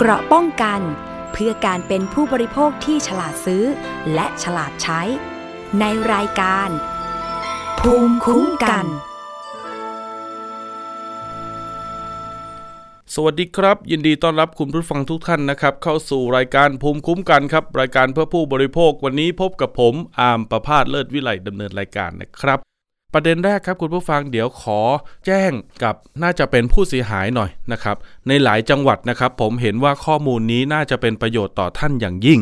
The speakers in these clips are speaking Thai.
เกราะป้องกัน เพื่อการเป็นผู้บริโภคที่ฉลาดซื้อ และฉลาดใช้ ในรายการ ภูมิคุ้มกัน สวัสดีครับ ยินดีต้อนรับคุณผู้ฟังทุกท่านนะครับ เข้าสู่รายการภูมิคุ้มกันครับ รายการเพื่อผู้บริโภควันนี้พบกับผมอาร์มประพาสเลิศวิไลดำเนินรายการนะครับ ประเด็นแรกครับคุณผู้ฟังเดี๋ยวขอแจ้งกับน่าจะเป็นผู้เสียหายหน่อยนะครับ ในหลายจังหวัดนะครับ ผมเห็นว่าข้อมูลนี้น่าจะเป็นประโยชน์ต่อท่านอย่างยิ่ง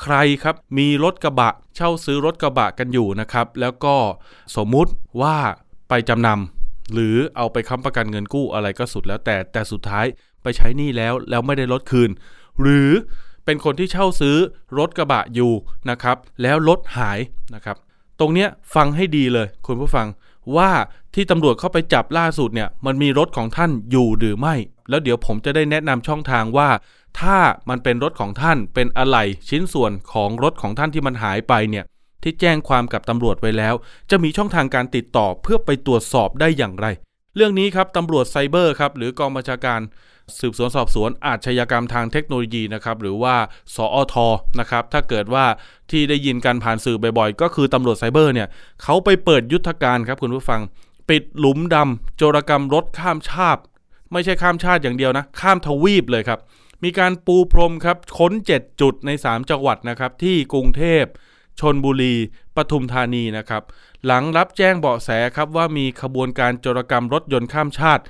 ใครครับมีรถกระบะ เช่าซื้อรถกระบะกันอยู่นะครับ แล้วก็สมมุติว่าไปจำนำหรือเอาไปค้ำประกันเงินกู้อะไรก็สุดแล้วแต่แต่สุดท้ายไปใช้หนี้แล้วแล้วไม่ได้รถคืน หรือเป็นคนที่เช่าซื้อรถกระบะอยู่นะครับ แล้วรถหายนะครับ ตรงเนี้ยฟังให้ดีเลย คุณผู้ฟังว่าที่ตำรวจเข้าไปจับล่าสุดเนี่ย มันมีรถของท่านอยู่หรือไม่ แล้วเดี๋ยวผมจะได้แนะนำช่องทางว่า ถ้ามันเป็นรถของท่านเป็นอะไหล่ชิ้นส่วนของรถของท่านที่มันหายไปเนี่ย ที่แจ้งความกับตำรวจไว้แล้ว จะมีช่องทางการติดต่อเพื่อไปตรวจสอบได้อย่างไร เรื่องนี้ครับตำรวจไซเบอร์ครับหรือกองบัญชาการสืบสวนสอบสวนอาชญากรรมทางเทคโนโลยีนะครับหรือว่าสอทนะครับถ้าเกิดว่าที่ได้ยินการผ่านสื่อบ่อยๆ ก็คือตำรวจไซเบอร์เนี่ยเขาไปเปิดยุทธการครับคุณผู้ฟัง ปิดหลุมดำโจรกรรมรถข้ามชาติ ไม่ใช่ข้ามชาติอย่างเดียวนะ ข้ามทวีปเลยครับ มีการปูพรมครับค้น 7 จุดใน 3 จังหวัดนะครับที่กรุงเทพชนบุรีปทุมธานีนะครับ หลังรับแจ้งเบาะแสครับว่ามีขบวนการโจรกรรมรถยนต์ข้ามชาติ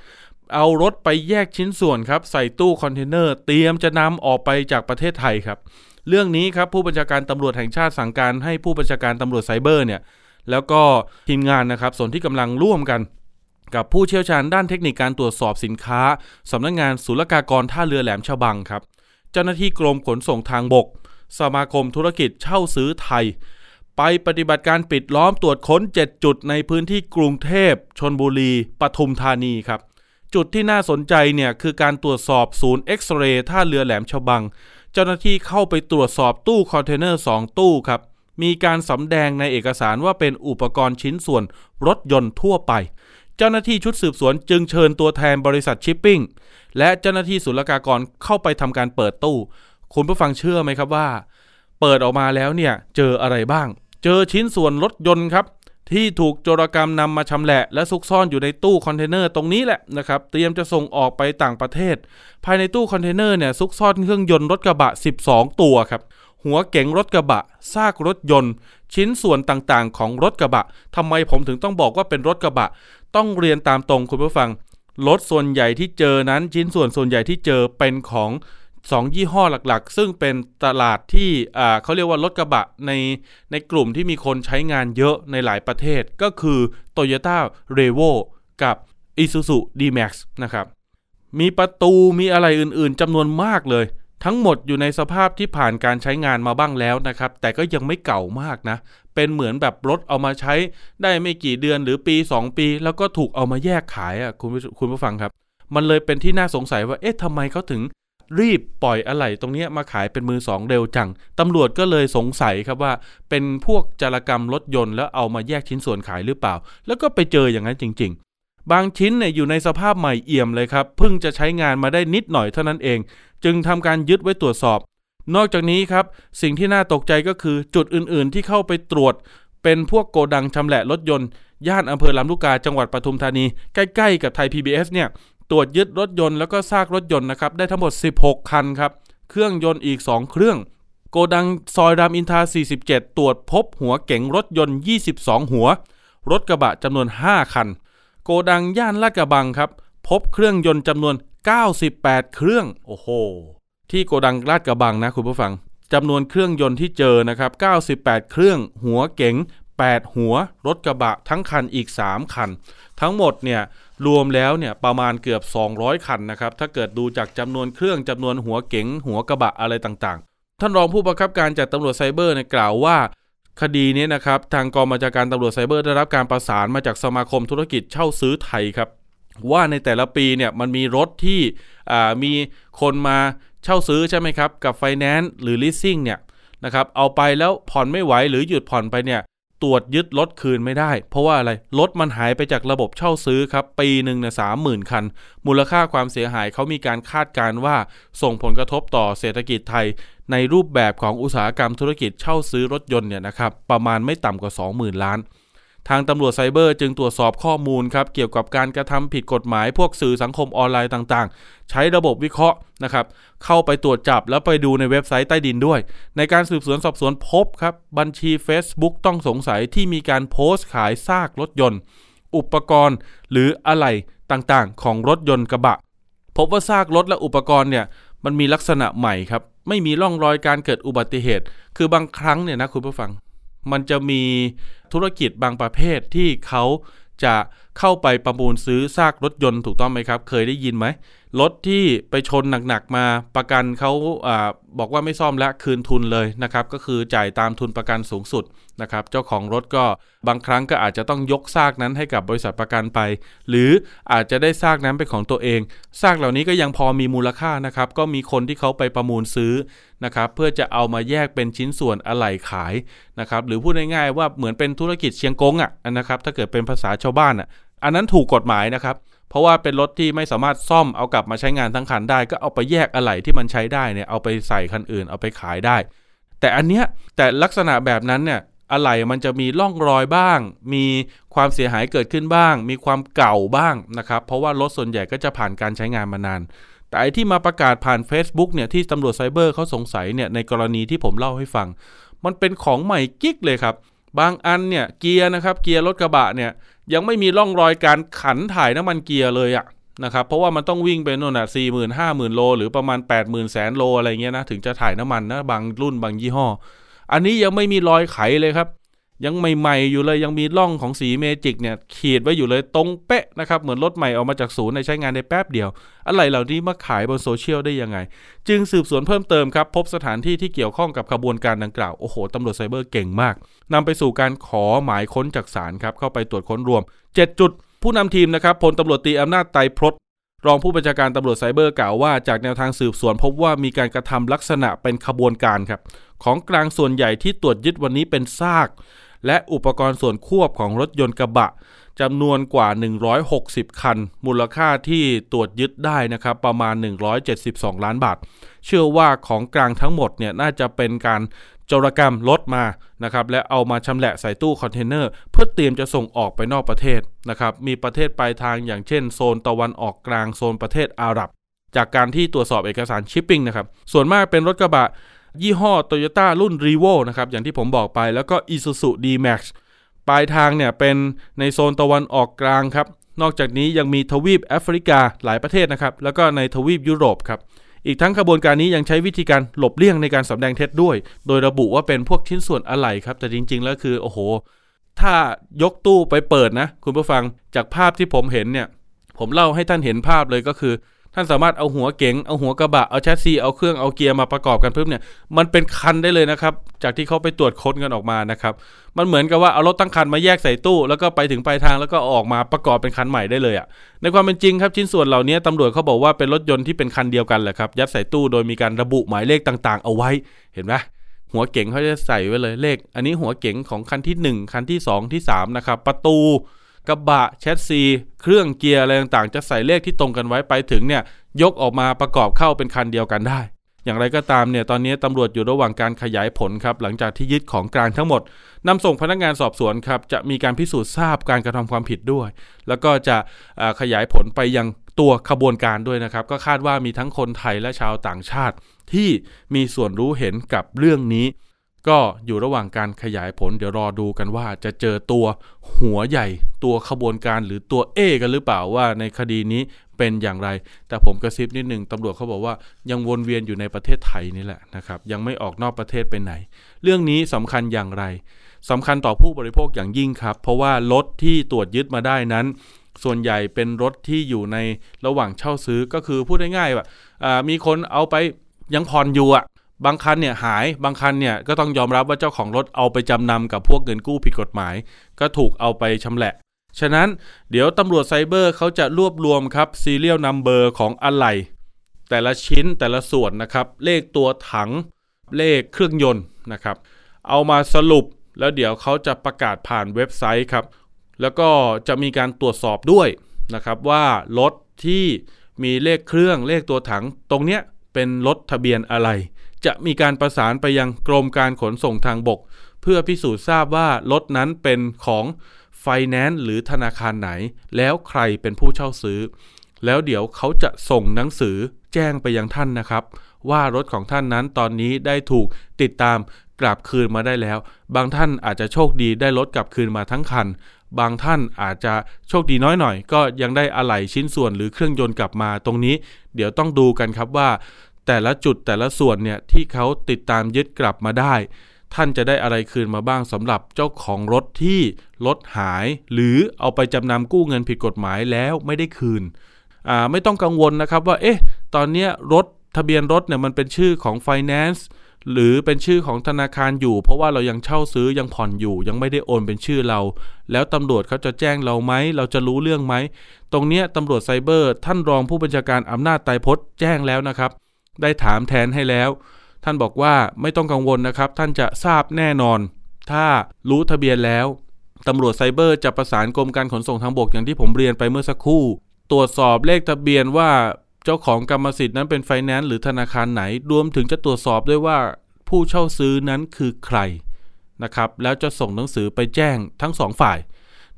เอารถไปแยกชิ้นส่วนครับ ใส่ตู้คอนเทนเนอร์เตรียมจะนำออกไปจากประเทศไทยครับ เรื่องนี้ครับผู้บัญชาการตำรวจแห่งชาติสั่งการให้ผู้บัญชาการตำรวจไซเบอร์เนี่ยแล้วก็ทีมงานนะครับส่วนที่กำลังร่วมกัน กับผู้เชี่ยวชาญด้านเทคนิคการตรวจสอบสินค้าสำนักงงานศุลกากรท่าเรือแหลมฉบังครับ เจ้าหน้าที่กรมขนส่งทางบก สมาคมธุรกิจเช่าซื้อไทย ไปปฏิบัติการปิดล้อมตรวจค้น 7 จุดในพื้นที่กรุงเทพชนบุรีปทุมธานีครับ จุดที่น่าสนใจเนี่ยคือการตรวจสอบศูนย์เอ็กซเรย์ท่าเรือแหลมฉบัง เจ้าหน้าที่เข้าไปตรวจสอบตู้คอนเทนเนอร์ 2 ตู้ครับ มีการสำแดงในเอกสารว่าเป็นอุปกรณ์ชิ้นส่วนรถยนต์ทั่วไป เจ้าหน้าที่ชุดสืบสวนจึงเชิญตัวแทนบริษัทชิปปิ้งและเจ้าหน้าที่ศุลกากรเข้าไปทำการเปิดตู้ คุณผู้ฟังเชื่อไหมครับว่า เปิดออกมาแล้วเนี่ยเจออะไรบ้าง เจอชิ้นส่วนรถยนต์ครับ ที่ถูกโจรกรรมนำมาชำแหละ และซุกซ่อนอยู่ในตู้คอนเทนเนอร์ตรงนี้แหละนะครับ เตรียมจะส่งออกไปต่างประเทศ ภายในตู้คอนเทนเนอร์เนี่ยซุกซ่อนเครื่องยนต์รถกระบะ 12 ตัวครับ หัวเก๋งรถกระบะ ซากรถยนต์ ชิ้นส่วนต่างๆ ของรถกระบะทำไมผมถึงต้องบอกว่าเป็นรถกระบะ ต้องเรียนตามตรงคุณผู้ฟังรถส่วนใหญ่ที่เจอนั้นชิ้นส่วนส่วนใหญ่ที่เจอเป็นของ 2 ยี่ห้อหลักๆ ซึ่งเป็นตลาดที่เขาเรียกว่ารถกระบะในในกลุ่มที่มีคนใช้งานเยอะในหลายประเทศก็คือ Toyota r e v o กับ Isuzu D-Max นะครับ มีประตูมีอะไรอื่นๆจำนวนมากเลย ทั้งหมดอยู่ในสภาพที่ผ่านการใช้งานมาบ้างแล้วนะครับ แต่ก็ยังไม่เก่ามากนะ เป็นเหมือนแบบรถเอามาใช้ได้ไม่กี่เดือนหรือปี 2 ปี แล้วก็ถูกเอามาแยกขายอะคุณคุณผู้ฟังครับ มันเลยเป็นที่น่าสงสัยว่าเอ๊ะทำไมเขาถึง รีบปล่อยอะไหล่ตรงนี้มาขายเป็นมือสองเร็วจัง ตำรวจก็เลยสงสัยครับว่า เป็นพวกจารกรรมรถยนต์แล้วเอามาแยกชิ้นส่วนขายหรือเปล่า แล้วก็ไปเจออย่างนั้นจริง ๆ บางชิ้นเนี่ยอยู่ในสภาพใหม่เอี่ยมเลยครับ เพิ่งจะใช้งานมาได้นิดหน่อยเท่านั้นเอง จึงทำการยึดไว้ตรวจสอบ นอกจากนี้ครับสิ่งที่น่าตกใจก็คือจุดอื่น ๆ ที่เข้าไปตรวจ เป็นพวกโกดังชำแหละรถยนต์ ย่านอำเภอลำลูกกาจังหวัดปทุมธานี ใกล้ ๆ กับไทย PBS เนี่ย ตรวจยึดรถยนต์แล้วก็ซากรถยนต์นะครับได้ทั้งหมด 16 คันครับ เครื่องยนต์อีก 2 เครื่อง โกดังซอยรามอินทรา 47 ตรวจพบหัวเก๋งรถยนต์ 22 หัว รถกระบะจำนวน 5 คัน โกดังย่านลาดกระบังครับ พบเครื่องยนต์จำนวน 98 เครื่อง โอ้โห ที่โกดังลาดกระบังนะคุณผู้ฟังจำนวนเครื่องยนต์ที่เจอนะครับ 98 เครื่อง หัวเก๋ง8 หัว รถกระบะทั้งคันอีก 3 คัน ทั้งหมดเนี่ย รวมแล้วเนี่ยประมาณเกือบ 200 คันนะครับ ถ้าเกิดดูจากจำนวนเครื่องจำนวนหัวเก๋งหัวกระบะอะไรต่างๆ ท่านรองผู้บังคับการจัดตำรวจไซเบอร์เนี่ยกล่าวว่า คดีนี้นะครับ ทางกองบัญชาการตำรวจไซเบอร์ได้รับการประสานมาจากสมาคมธุรกิจเช่าซื้อไทยครับ ว่าในแต่ละปีเนี่ยมันมีรถที่มีคนมาเช่าซื้อใช่ไหมครับ กับไฟแนนซ์หรือ leasing เนี่ยนะครับเอาไปแล้วผ่อนไม่ไหวหรือหยุดผ่อนไปเนี่ย ตรวจยึดรถคืนไม่ได้ เพราะว่าอะไร รถมันหายไปจากระบบเช่าซื้อครับ ปีหนึ่งเนี่ยสามหมื่นคัน มูลค่าความเสียหายเขามีการคาดการว่าส่งผลกระทบต่อเศรษฐกิจไทย ในรูปแบบของอุตสาหกรรมธุรกิจเช่าซื้อรถยนต์เนี่ยนะครับประมาณไม่ต่ำกว่า 20,000 ล้าน ทางตำรวจไซเบอร์จึงตรวจสอบข้อมูลครับเกี่ยวกับการกระทำผิดกฎหมายพวกสื่อสังคมออนไลน์ต่างๆ ใช้ระบบวิเคราะห์นะครับเข้าไปตรวจจับแล้วไปดูในเว็บไซต์ใต้ดินด้วย ในการสืบสวนสอบสวนพบครับบัญชี Facebook ต้องสงสัยที่มีการโพสต์ขายซากรถยนต์ อุปกรณ์หรืออะไหล่ต่างๆ ของรถยนต์กระบะ พบว่าซากรถและอุปกรณ์เนี่ยมันมีลักษณะใหม่ครับไม่มีร่องรอยการเกิดอุบัติเหตุ คือบางครั้งเนี่ยนะคุณผู้ฟัง มันจะมีธุรกิจบางประเภทที่เขาจะเข้าไปประมูลซื้อซากรถยนต์ถูกต้องไหมครับ เคยได้ยินไหมรถที่ไปชนหนักๆมาประกันเขาอาบอกว่าไม่ซ่อมและคืนทุนเลยนะครับก็คือจ่ายตามทุนประกันสูงสุดนะครับเจ้าของรถก็บางครั้งก็อาจจะต้องยกซากนั้นให้กับบริษัทประกันไป หรืออาจจะได้ซากนั้นเป็นของตัวเองซากเหล่านี้ก็ยังพอมีมูลค่านะครับก็มีคนที่เขาไปประมูลซื้อนะครับเพื่อจะเอามาแยกเป็นชิ้นส่วนอะไหล่ขายนะครับหรือพูดง่ายๆว่าเหมือนเป็นธุรกิจเชียงกงอะนะครับถ้าเกิดเป็นภาษาชาวบ้านอะ อันนั้นถูกกฎหมายนะครับ เพราะว่าเป็นรถที่ไม่สามารถซ่อมเอากลับมาใช้งานทั้งคันได้ ก็เอาไปแยกอะไหล่ที่มันใช้ได้เนี่ยเอาไปใส่คันอื่นเอาไปขายได้ แต่อันเนี้ยแต่ลักษณะแบบนั้นเนี่ยอะไหล่มันจะมีร่องรอยบ้าง มีความเสียหายเกิดขึ้นบ้าง มีความเก่าบ้างนะครับ เพราะว่ารถส่วนใหญ่ก็จะผ่านการใช้งานมานาน แต่ไอที่มาประกาศผ่าน Facebook เนี่ยที่ตำรวจไซเบอร์เขาสงสัยเนี่ยในกรณีที่ผมเล่าให้ฟัง มันเป็นของใหม่กิ๊กเลยครับ บางอันเนี่ยเกียร์นะครับเกียร์รถกระบะเนี่ย ยังไม่มีร่องรอยการขันถ่ายน้ำมันเกียร์เลยอะนะครับเพราะว่ามันต้องวิ่งเป็นโน่นอะสี่หมื่นห้าหมื่นโล หรือประมาณแปดหมื่นแสนโลอะไรเงี้ยนะถึงจะถ่ายน้ำมันนะบางรุ่นบางยี่ห้อ อันนี้ยังไม่มีรอยไขเลยครับ ยังใหม่ๆอยู่เลยยังมีร่องของสีเมจิกเนี่ยขีดไว้อยู่เลยตรงเป๊ะนะครับ เหมือนรถใหม่ออกมาจากศูนย์ในใช้งานในแป๊บเดียว อะไรเหล่านี้มาขายบนโซเชียลได้ยังไง จึงสืบสวนเพิ่มเติมครับ พบสถานที่ที่เกี่ยวข้องกับขบวนการดังกล่าว โอ้โหตำรวจไซเบอร์เก่งมากนำไปสู่การขอหมายค้นจากศาลครับ เข้าไปตรวจค้นรวม 7 จุด ผู้นำทีมนะครับพลตำรวจตรีอำนาจไตรพจน์รองผู้บัญชาการตำรวจไซเบอร์กล่าวว่าจากแนวทางสืบสวนพบว่ามีการกระทำลักษณะเป็นขบวนการครับของกลางส่วนใหญ่ที่ตรวจยึดวันนี้เป็นซาก และอุปกรณ์ส่วนควบของรถยนต์กระบะจำนวนกว่า 160 คัน มูลค่าที่ตรวจยึดได้นะครับประมาณ 172 ล้านบาท เชื่อว่าของกลางทั้งหมดเนี่ยน่าจะเป็นการโจรกรรมรถมานะครับและเอามาชำแหละใส่ตู้คอนเทนเนอร์ เพื่อเตรียมจะส่งออกไปนอกประเทศนะครับมีประเทศปลายทางอย่างเช่นโซนตะวันออกกลางโซนประเทศอาหรับ จากการที่ตรวจสอบเอกสารชิปปิ้งนะครับส่วนมากเป็นรถกระบะ ยี่ห้อ Toyota รุ่น r e v o นะครับอย่างที่ผมบอกไปแล้วก็ Isuzu D-Max ปลายทางเนี่ยเป็นในโซนตะวันออกกลางครับ นอกจากนี้ยังมีทวีปแอฟริกาหลายประเทศนะครับ แล้วก็ในทวีปยุโรปครับ อีกทั้งขบวนการนี้ยังใช้วิธีการหลบเลี่ยงในการสำแดงเท็จด้วย โดยระบุว่าเป็นพวกชิ้นส่วนอะไหล่ครับ แต่จริง ๆ แล้วคือโอ้โห ถ้ายกตู้ไปเปิดนะ คุณผู้ฟังจากภาพที่ผมเห็นเนี่ย ผมเล่าให้ท่านเห็นภาพเลยก็คือ ท่านสามารถเอาหัวเก๋งเอาหัวกระบะเอาแชสซีเอาเครื่องเอาเกียร์มาประกอบกันเพิ่มเนี่ยมันเป็นคันได้เลยนะครับจากที่เขาไปตรวจค้นกันออกมานะครับมันเหมือนกับว่าเอารถตั้งคันมาแยกใส่ตู้ แล้วก็ไปถึงปลายทางแล้วก็ออกมาประกอบเป็นคันใหม่ได้เลยอะ่ะในความเป็นจริงครับชิ้นส่วนเหล่านี้ตำรวจเขาบอกว่าเป็นรถยนต์ที่เป็นคันเดียวกันแหละครับยัดใส่ตู้โดยมีการระบุหมายเลขต่าง ๆ เอาไว้เห็นไหมหัวเก๋งเขาจะใส่ไว้เลยเลข อันนี้หัวเก๋งของคันที่ 1 คันที่ 2 ที่3นะครับประตู กระบะแชสซีเครื่องเกียร์อะไรต่างๆ จะใส่เลขที่ตรงกันไว้ไปถึงเนี่ยยกออกมาประกอบเข้าเป็นคันเดียวกันได้ อย่างไรก็ตามเนี่ยตอนนี้ตำรวจอยู่ระหว่างการขยายผลครับหลังจากที่ยึดของกลางทั้งหมดนำส่งพนักงานสอบสวนครับจะมีการพิสูจน์ทราบการกระทำความผิดด้วย แล้วก็จะขยายผลไปยังตัวขบวนการด้วยนะครับ ก็คาดว่ามีทั้งคนไทยและชาวต่างชาติที่มีส่วนรู้เห็นกับเรื่องนี้ ก็อยู่ระหว่างการขยายผล เดี๋ยวรอดูกันว่าจะเจอตัวหัวใหญ่ตัวขบวนการหรือตัวเอกันหรือเปล่าว่าในคดีนี้เป็นอย่างไร แต่ผมกระซิบนิดหนึ่งตำรวจเขาบอกว่ายังวนเวียนอยู่ในประเทศไทยนี่แหละนะครับ ยังไม่ออกนอกประเทศไปไหน เรื่องนี้สำคัญอย่างไรสำคัญต่อผู้บริโภคอย่างยิ่งครับ เพราะว่ารถที่ตรวจยึดมาได้นั้น ส่วนใหญ่เป็นรถที่อยู่ในระหว่างเช่าซื้อก็คือพูดง่ายๆว่ามีคนเอาไปยังผ่อนอยู่อะ บางคันเนี่ยหายบางคันเนี่ยก็ต้องยอมรับว่าเจ้าของรถเอาไปจำนำกับพวกเงินกู้ผิดกฎหมาย ก็ถูกเอาไปชำแหละ ฉะนั้นเดี๋ยวตำรวจไซเบอร์เขาจะรวบรวมครับ serial number ของอะไหล่แต่ละชิ้นแต่ละส่วนนะครับ เลขตัวถังเลขเครื่องยนต์นะครับ เอามาสรุปแล้วเดี๋ยวเขาจะประกาศผ่านเว็บไซต์ครับ แล้วก็จะมีการตรวจสอบด้วยนะครับว่ารถที่มีเลขเครื่องเลขตัวถังตรงเนี้ยเป็นรถทะเบียนอะไร จะมีการประสานไปยังกรมการขนส่งทางบก เพื่อพิสูจน์ทราบว่ารถนั้นเป็นของไฟแนนซ์หรือธนาคารไหน แล้วใครเป็นผู้เช่าซื้อ แล้วเดี๋ยวเขาจะส่งหนังสือแจ้งไปยังท่านนะครับ ว่ารถของท่านนั้นตอนนี้ได้ถูกติดตามกลับคืนมาได้แล้ว บางท่านอาจจะโชคดีได้รถกลับคืนมาทั้งคัน บางท่านอาจจะโชคดีน้อยหน่อย ก็ยังได้อะไหล่ชิ้นส่วนหรือเครื่องยนต์กลับมาตรงนี้ เดี๋ยวต้องดูกันครับว่า แต่ละจุดแต่ละส่วนเนี่ยที่เขาติดตามยึดกลับมาได้ ท่านจะได้อะไรคืนมาบ้างสำหรับเจ้าของรถที่รถหาย หรือเอาไปจำนำกู้เงินผิดกฎหมายแล้วไม่ได้คืนอ่าไม่ต้องกังวลนะครับว่าเอ๊ะตอนนี้รถทะเบียนรถเนี่ยมันเป็นชื่อของ Finance หรือเป็นชื่อของธนาคารอยู่ เพราะว่าเรายังเช่าซื้อยังผ่อนอยู่ ยังไม่ได้โอนเป็นชื่อเรา แล้วตำรวจเขาจะแจ้งเราไหม เราจะรู้เรื่องไหม ตรงเนี้ยตำรวจไซเบอร์ ท่านรองผู้บัญชาการอำนาจไตพจน์แจ้งแล้วนะครับ ได้ถามแทนให้แล้ว ท่านบอกว่าไม่ต้องกังวลนะครับ ท่านจะทราบแน่นอน ถ้ารู้ทะเบียนแล้วตำรวจไซเบอร์จะประสานกรมการขนส่งทางบกอย่างที่ผมเรียนไปเมื่อสักครู่ ตรวจสอบเลขทะเบียนว่าเจ้าของกรรมสิทธิ์นั้นเป็นไฟแนนซ์หรือธนาคารไหน รวมถึงจะตรวจสอบด้วยว่าผู้เช่าซื้อนั้นคือใครนะครับ แล้วจะส่งหนังสือไปแจ้งทั้งสองฝ่าย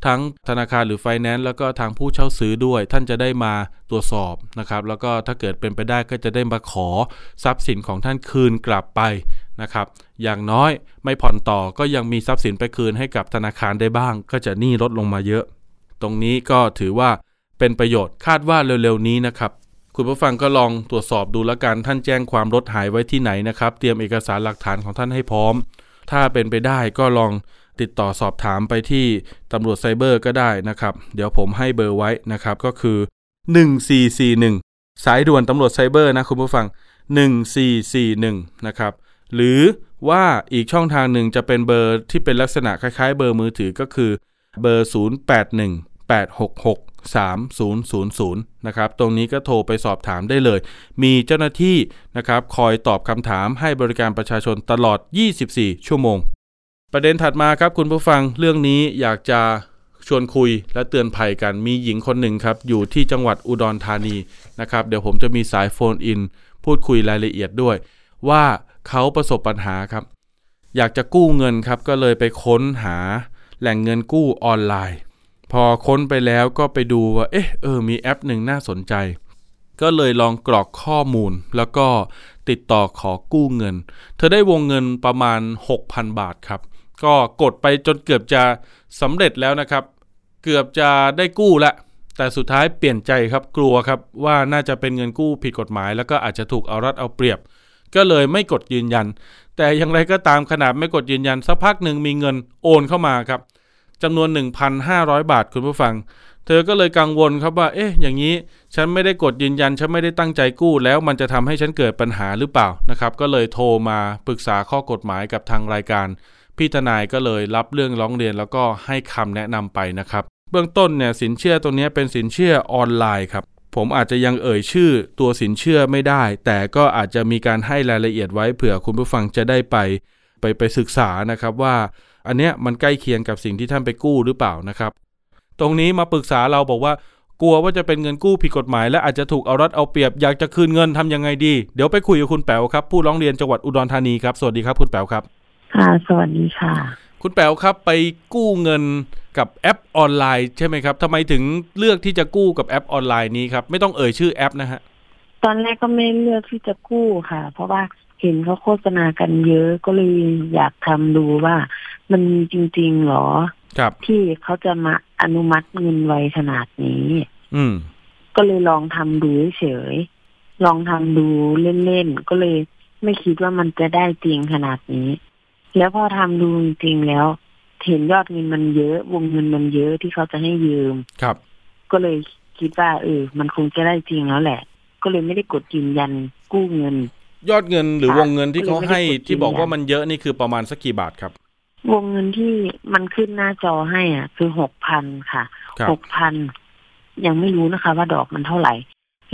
ทั้งธนาคารหรือไฟแนนซ์แล้วก็ทางผู้เช่าซื้อด้วย ท่านจะได้มาตรวจสอบนะครับ แล้วก็ถ้าเกิดเป็นไปได้ก็จะได้มาขอทรัพย์สินของท่านคืนกลับไปนะครับ อย่างน้อยไม่ผ่อนต่อก็ยังมีทรัพย์สินไปคืนให้กับธนาคารได้บ้าง ก็จะหนี้ลดลงมาเยอะ ตรงนี้ก็ถือว่าเป็นประโยชน์คาดว่าเร็วๆนี้นะครับคุณผู้ฟังก็ลองตรวจสอบดูแล้วกันท่านแจ้งความรถหายไว้ที่ไหนนะครับ เตรียมเอกสารหลักฐานของท่านให้พร้อม ถ้าเป็นไปได้ก็ลอง ติดต่อสอบถามไปที่ตำรวจไซเบอร์ก็ได้นะครับ เดี๋ยวผมให้เบอร์ไว้นะครับก็คือ 1441 สายด่วนตำรวจไซเบอร์นะคุณผู้ฟัง 1441 นะครับ หรือว่าอีกช่องทางหนึ่งจะเป็นเบอร์ที่เป็นลักษณะคล้ายๆ เบอร์มือถือก็คือเบอร์ 081 866 3000 นะครับ ตรงนี้ก็โทรไปสอบถามได้เลย มีเจ้าหน้าที่นะครับคอยตอบคำถามให้บริการประชาชนตลอด 24 ชั่วโมง ประเด็นถัดมาครับคุณผู้ฟังเรื่องนี้อยากจะชวนคุยและเตือนภัยกันมีหญิงคนหนึ่งครับ อยู่ที่จังหวัดอุดรธานีนะครับ เดี๋ยวผมจะมีสายโฟนอิน พูดคุยรายละเอียดด้วย ว่าเขาประสบปัญหาครับ อยากจะกู้เงินครับ ก็เลยไปค้นหาแหล่งเงินกู้ออนไลน์ พอค้นไปแล้วก็ไปดูว่า เอ๊ะเออมีแอปหนึ่งน่าสนใจ ก็เลยลองกรอกข้อมูล แล้วก็ติดต่อขอกู้เงิน เธอได้วงเงินประมาณ 6,000 บาทครับ ก็กดไปจนเกือบจะสำเร็จแล้วนะครับ เกือบจะได้กู้ละแต่สุดท้ายเปลี่ยนใจครับกลัวครับว่าน่าจะเป็นเงินกู้ผิดกฎหมาย แล้วก็อาจจะถูกเอารัดเอาเปรียบ ก็เลยไม่กดยืนยัน แต่อย่างไรก็ตามขนาดไม่กดยืนยันสักพักหนึ่งมีเงินโอนเข้ามาครับจำนวน 1,500 บาทคุณผู้ฟัง เธอก็เลยกังวลครับว่า เอ๊ะ อย่างนี้ ฉันไม่ได้กดยืนยัน ฉันไม่ได้ตั้งใจกู้ แล้วมันจะทำให้ฉันเกิดปัญหาหรือเปล่านะครับ ก็เลยโทรมาปรึกษาข้อกฎหมายกับทางรายการ พี่ทนายก็เลยรับเรื่องร้องเรียนแล้วก็ให้คำแนะนำไปนะครับ เบื้องต้นเนี่ยสินเชื่อตัวนี้เป็นสินเชื่อออนไลน์ครับผมอาจจะยังเอ่ยชื่อตัวสินเชื่อไม่ได้ แต่ก็อาจจะมีการให้รายละเอียดไว้เผื่อคุณผู้ฟังจะได้ไป ไปไปศึกษานะครับว่าอันเนี้ยมันใกล้เคียงกับสิ่งที่ท่านไปกู้หรือเปล่านะครับ ตรงนี้มาปรึกษาเราบอกว่ากลัวว่าจะเป็นเงินกู้ผิดกฎหมาย และอาจจะถูกเอารัดเอาเปรียบอยากจะคืนเงินทำยังไงดี เดี๋ยวไปคุยกับคุณแป๋วครับผู้ร้องเรียนจังหวัดอุดรธานีครับสวัสดีครับคุณแป๋วครับ ค่ะ สวัสดีค่ะ คุณแป๋วครับไปกู้เงินกับแอปออนไลน์ใช่ไหมครับทำไมถึงเลือกที่จะกู้กับแอปออนไลน์นี้ครับ ไม่ต้องเอ่ยชื่อแอปนะฮะ ตอนแรกก็ไม่เลือกที่จะกู้ค่ะ เพราะว่าเห็นเขาโฆษณากันเยอะก็เลยอยากทำดูว่า มันมีจริงๆหรอ ครับ ที่เขาจะมาอนุมัติเงินไวขนาดนี้ อืม ก็เลยลองทำดูเฉยๆลองทำดูเล่นๆก็เลยไม่คิดว่ามันจะได้จริงขนาดนี้ แล้วพอทำดูจริงๆแล้ว เห็นยอดเงินมันเยอะ วงเงินมันเยอะที่เขาจะให้ยืม ครับ ก็เลยคิดว่าเออ มันคงจะได้จริงแล้วแหละ ก็เลยไม่ได้กดยืนยันกู้เงิน ยอดเงินหรือค่ะวงเงินที่เขาให้ก็เลยไม่ได้กดที่บอกยืนยันว่ามันเยอะนี่คือประมาณสักกี่บาทครับ วงเงินที่มันขึ้นหน้าจอให้อะ คือหกพันค่ะครับหกพันยังไม่รู้นะคะ ว่าดอกมันเท่าไหร่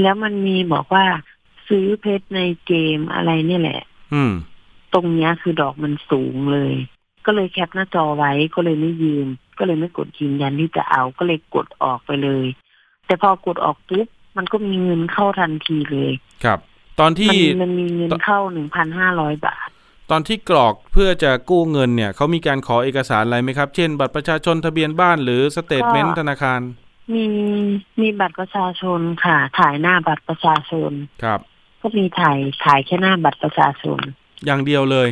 แล้วมันมีบอกว่าซื้อเพชรในเกมอะไรเนี่ยแหละ อืม ตรงเนี้ยคือดอกมันสูงเลย ก็เลยแคปหน้าจอไว้ก็เลยไม่ยืมก็เลยไม่กดยืนยันที่จะเอาก็เลยกดออกไปเลย แต่พอกดออกปุ๊บมันก็มีเงินเข้าทันทีเลย ครับ ตอนที่มันมันมีเงินเข้าหนึ่งพันห้าร้อยบาท ตอนที่กรอกเพื่อจะกู้เงินเนี่ยเขามีการขอเอกสารอะไรไหมครับ เช่น บัตรประชาชนทะเบียนบ้านหรือสเตทเมนต์ธนาคาร มีมีบัตรประชาชนค่ะ ถ่ายหน้าบัตรประชาชน ครับ ก็มีถ่ายถ่ายแค่หน้าบัตรประชาชน อย่างเดียวเลย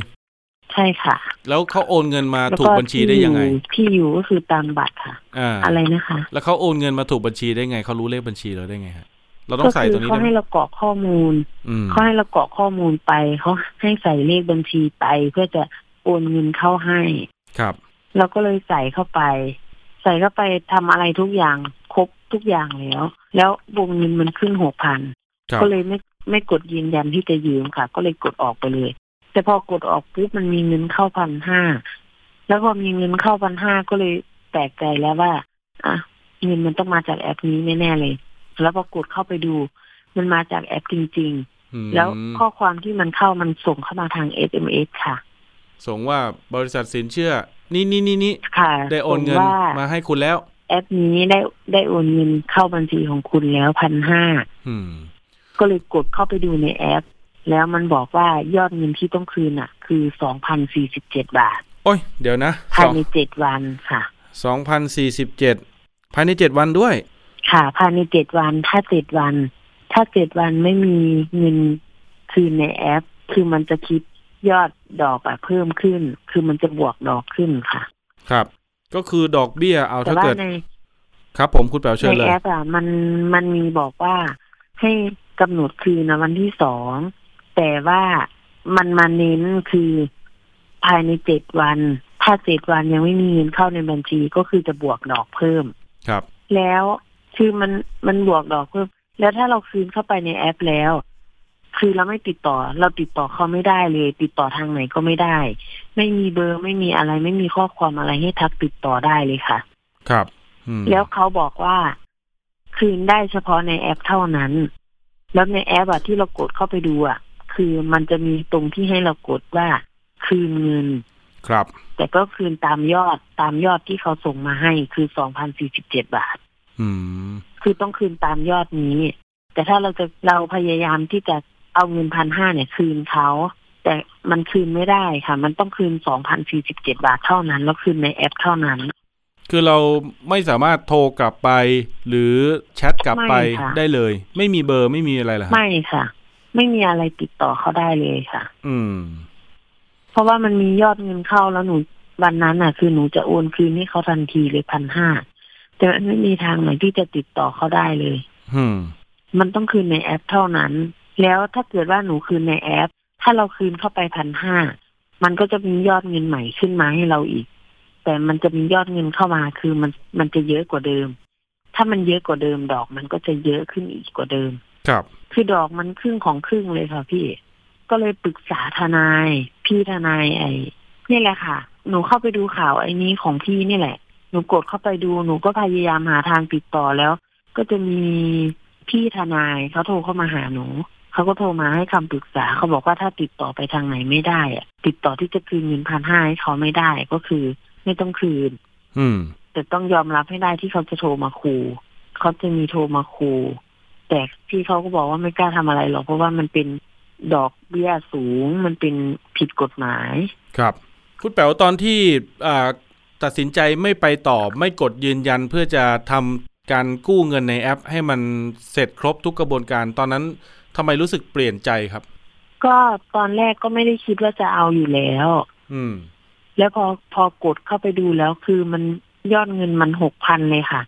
ใช่ค่ะ แล้วเขาโอนเงินมาแล้วถูกบัญชีได้ยังไง ที่อยู่ก็คือตามบัตรค่ะอ่าอะไรนะคะ แล้วเขาโอนเงินมาถูกบัญชีได้ไงเขารู้เลขบัญชีเราได้ไงฮะเราต้อก็งใส่คืตัวนี้เขาได้ไหมให้เรากรอกข้อมูลอืมเขาให้เรากรอกข้อมูลไปเขาให้ใส่เลขบัญชีไป เพื่อจะโอนเงินเข้าให้ ครับ เราก็เลยใส่เข้าไป ใส่เข้าไปทำอะไรทุกอย่างครบทุกอย่างแล้ว แล้ววงเงินมันขึ้นหกพันครับก็เลยไม่ไม่กดยืนยันที่จะยืมค่ะ ก็เลยกดออกไปเลย แต่พอกดออกปุ๊บมันมีเงินเข้าพันห้าแล้วพอมีเงินเข้าพันห้าก็เลยแปลกใจแล้วว่า อะเงินมันต้องมาจากแอปนี้แน่ๆเลย แล้วพอกดเข้าไปดู มันมาจากแอปจริงอืมๆแล้วข้อความที่มันเข้ามันส่งเข้ามาทาง SMS ค่ะ ส่งว่าบริษัทสินเชื่อ นี่นี่นี่นี่ค่ะได้โอนเงินส่ว่ามาให้คุณแล้ว แอปนี้ได้ได้โอนเงินเข้าบัญชีของคุณแล้วพันห้าอืมก็เลยกดเข้าไปดูในแอป แล้วมันบอกว่ายอดเงินที่ต้องคืนอะ คือสองพันสี่สิบเจ็ดบาท โอ้ย เดี๋ยวนะภายในเจ็ดวันค่ะสองพันสี่สิบเจ็ดภายในเจ็ดวันด้วย ค่ะ ภายในเจ็ดวันถ้าเจ็ดวัน ถ้าเจ็ดวันไม่มีเงินคืนในแอป คือมันจะคิดยอดดอกอะเพิ่มขึ้น คือมันจะบวกดอกขึ้นค่ะ ครับ ก็คือดอกเบี้ยเอาแต่ถ้าว่าเกิดในครับผมคุณแป๋วเชิญในเลยแอปอะมันมันมีบอกว่าให้กำหนดคืนนะวันที่สอง แต่ว่ามันมาเน้นคือภายในเจ็ดวัน ถ้าเจ็ดวันยังไม่มีเงินเข้าในบัญชีก็คือจะบวกดอกเพิ่ม ครับ แล้วคือมันมันบวกดอกเพิ่ม แล้วถ้าเราคืนเข้าไปในแอปแล้ว คือเราไม่ติดต่อ เราติดต่อเขาไม่ได้เลย ติดต่อทางไหนก็ไม่ได้ ไม่มีเบอร์ไม่มีอะไร ไม่มีข้อความอะไรให้ทักติดต่อได้เลยค่ะ ครับอืมแล้วเขาบอกว่า คืนได้เฉพาะในแอปเท่านั้น แล้วในแอปอะที่เรากดเข้าไปดูอะ คือมันจะมีตรงที่ให้เรากดว่าคืนเงิน ครับ แต่ก็คืนตามยอดตามยอดที่เขาส่งมาให้คือสองพันสี่สิบเจ็ดบาท อืม คือต้องคืนตามยอดนี้ แต่ถ้าเราจะเราพยายามที่จะเอาเงินพันห้าเนี่ย คืนเขาแต่มันคืนไม่ได้ค่ะ มันต้องคืนสองพันสี่สิบเจ็ดบาทเท่านั้น แล้วคืนในแอปเท่านั้น คือเราไม่สามารถโทรกลับไป หรือแชทกลับไปไม่ค่ะได้เลย ไม่มีเบอร์ไม่มีอะไรเหรอฮะไม่ค่ะ ไม่มีอะไรติดต่อเขาได้เลยค่ะ อืม เพราะว่ามันมียอดเงินเข้าแล้วหนูวันนั้นน่ะ คือหนูจะโอนคืนให้เขาทันทีเลยพันห้าแต่มันไม่มีทางไหนที่จะติดต่อเขาได้เลย อืม มันต้องคืนในแอปเท่านั้น แล้วถ้าเกิดว่าหนูคืนในแอป ถ้าเราคืนเข้าไปพันห้ามันก็จะมียอดเงินใหม่ขึ้นมาให้เราอีก แต่มันจะมียอดเงินเข้ามาคือมันมันจะเยอะกว่าเดิม ถ้ามันเยอะกว่าเดิมดอก มันก็จะเยอะขึ้นอีกกว่าเดิม ครับ คือดอกมันครึ่งของครึ่งเลยค่ะพี่ ก็เลยปรึกษาทนาย พี่ทนายไอ้นี่แหละค่ะ หนูเข้าไปดูข่าวไอ้นี้ของพี่นี่แหละ หนูกดเข้าไปดูหนูก็พยายามหาทางติดต่อแล้ว ก็จะมีพี่ทนายเขาโทรเข้ามาหาหนูเขาก็โทรมาให้คำปรึกษาเขาบอกว่าถ้าติดต่อไปทางไหนไม่ได้อะติดต่อที่จะคืนเงินพันห้าให้เขาไม่ได้ก็คือไม่ต้องคืน อืม แต่ต้องยอมรับให้ได้ที่เขาจะโทรมาคูเขาจะมีโทรมาคู แต่พี่เขาก็บอกว่าไม่กล้าทำอะไรหรอกเพราะว่ามันเป็นดอกเบี้ยสูงมันเป็นผิดกฎหมาย ครับ คุณแป๋วตอนที่อ่าตัดสินใจไม่ไปต่อไม่กดยืนยันเพื่อจะทำการกู้เงินในแอป ให้มันเสร็จครบทุกกระบวนการ ตอนนั้นทำไมรู้สึกเปลี่ยนใจครับ ก็ตอนแรกก็ไม่ได้คิดว่าจะเอาอยู่แล้ว อืม แล้วพอพอกดเข้าไปดูแล้วคือมันยอดเงินมันหกพันเลยค่ะ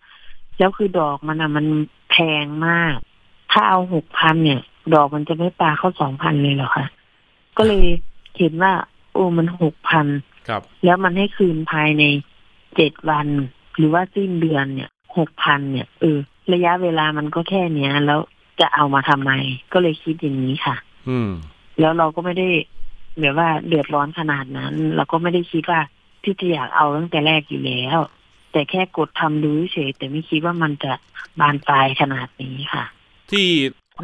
แล้วคือดอกมันอะมันแพงมาก ถ้าเอาหกพันเนี่ย ดอกมันจะไม่ปาเข้าสองพันเลยเหรอคะก็เลยเห็นว่า โอ้มันหกพันครับ แล้วมันให้คืนภายในเจ็ดวัน หรือว่าสิ้นเดือนเนี่ยหกพันเนี่ยเออระยะเวลามันก็แค่เนี้ย แล้วจะเอามาทำไม ก็เลยคิดอย่างนี้ค่ะ อืม แล้วเราก็ไม่ได้แบบว่าเดือดร้อนขนาดนั้น เราก็ไม่ได้คิดว่าที่จะอยากเอาตั้งแต่แรกอยู่แล้ว แต่แค่กดทำดูเฉยแต่ไม่คิดว่ามันจะบานปลายขนาดนี้ค่ะ ที่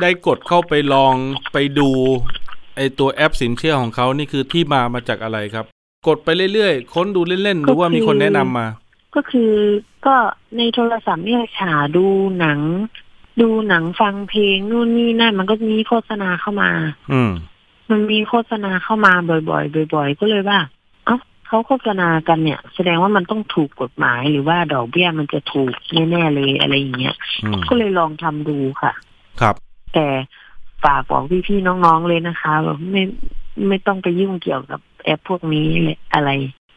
ได้กดเข้าไปลองไปดูไอตัวแอปสินเชื่อของเขานี่คือที่มามาจากอะไรครับ กดไปเรื่อยๆ ค้นดูเล่นๆ หรือว่ามีคนแนะนำมา ก็คือก็ในโทรศัพท์เนี่ยค่ะดูหนัง ดูหนังฟังเพลงนู่นนี่นั่นมันก็มีโฆษณาเข้ามา อืม มันมีโฆษณาเข้ามาบ่อยๆบ่อย ๆ ก็เลยว่าเอ้าเขาโฆษณากันเนี่ย แสดงว่ามันต้องถูกกฎหมายหรือว่าดอกเบี้ยมันจะถูกแน่ๆเลยอะไรอย่างเงี้ยอืมก็เลยลองทำดูค่ะ ครับ แต่ฝากบอกพี่ๆน้องๆเลยนะคะแบบไม่ไม่ต้องไปยุ่งเกี่ยวกับแอปพวกนี้เลยอะไร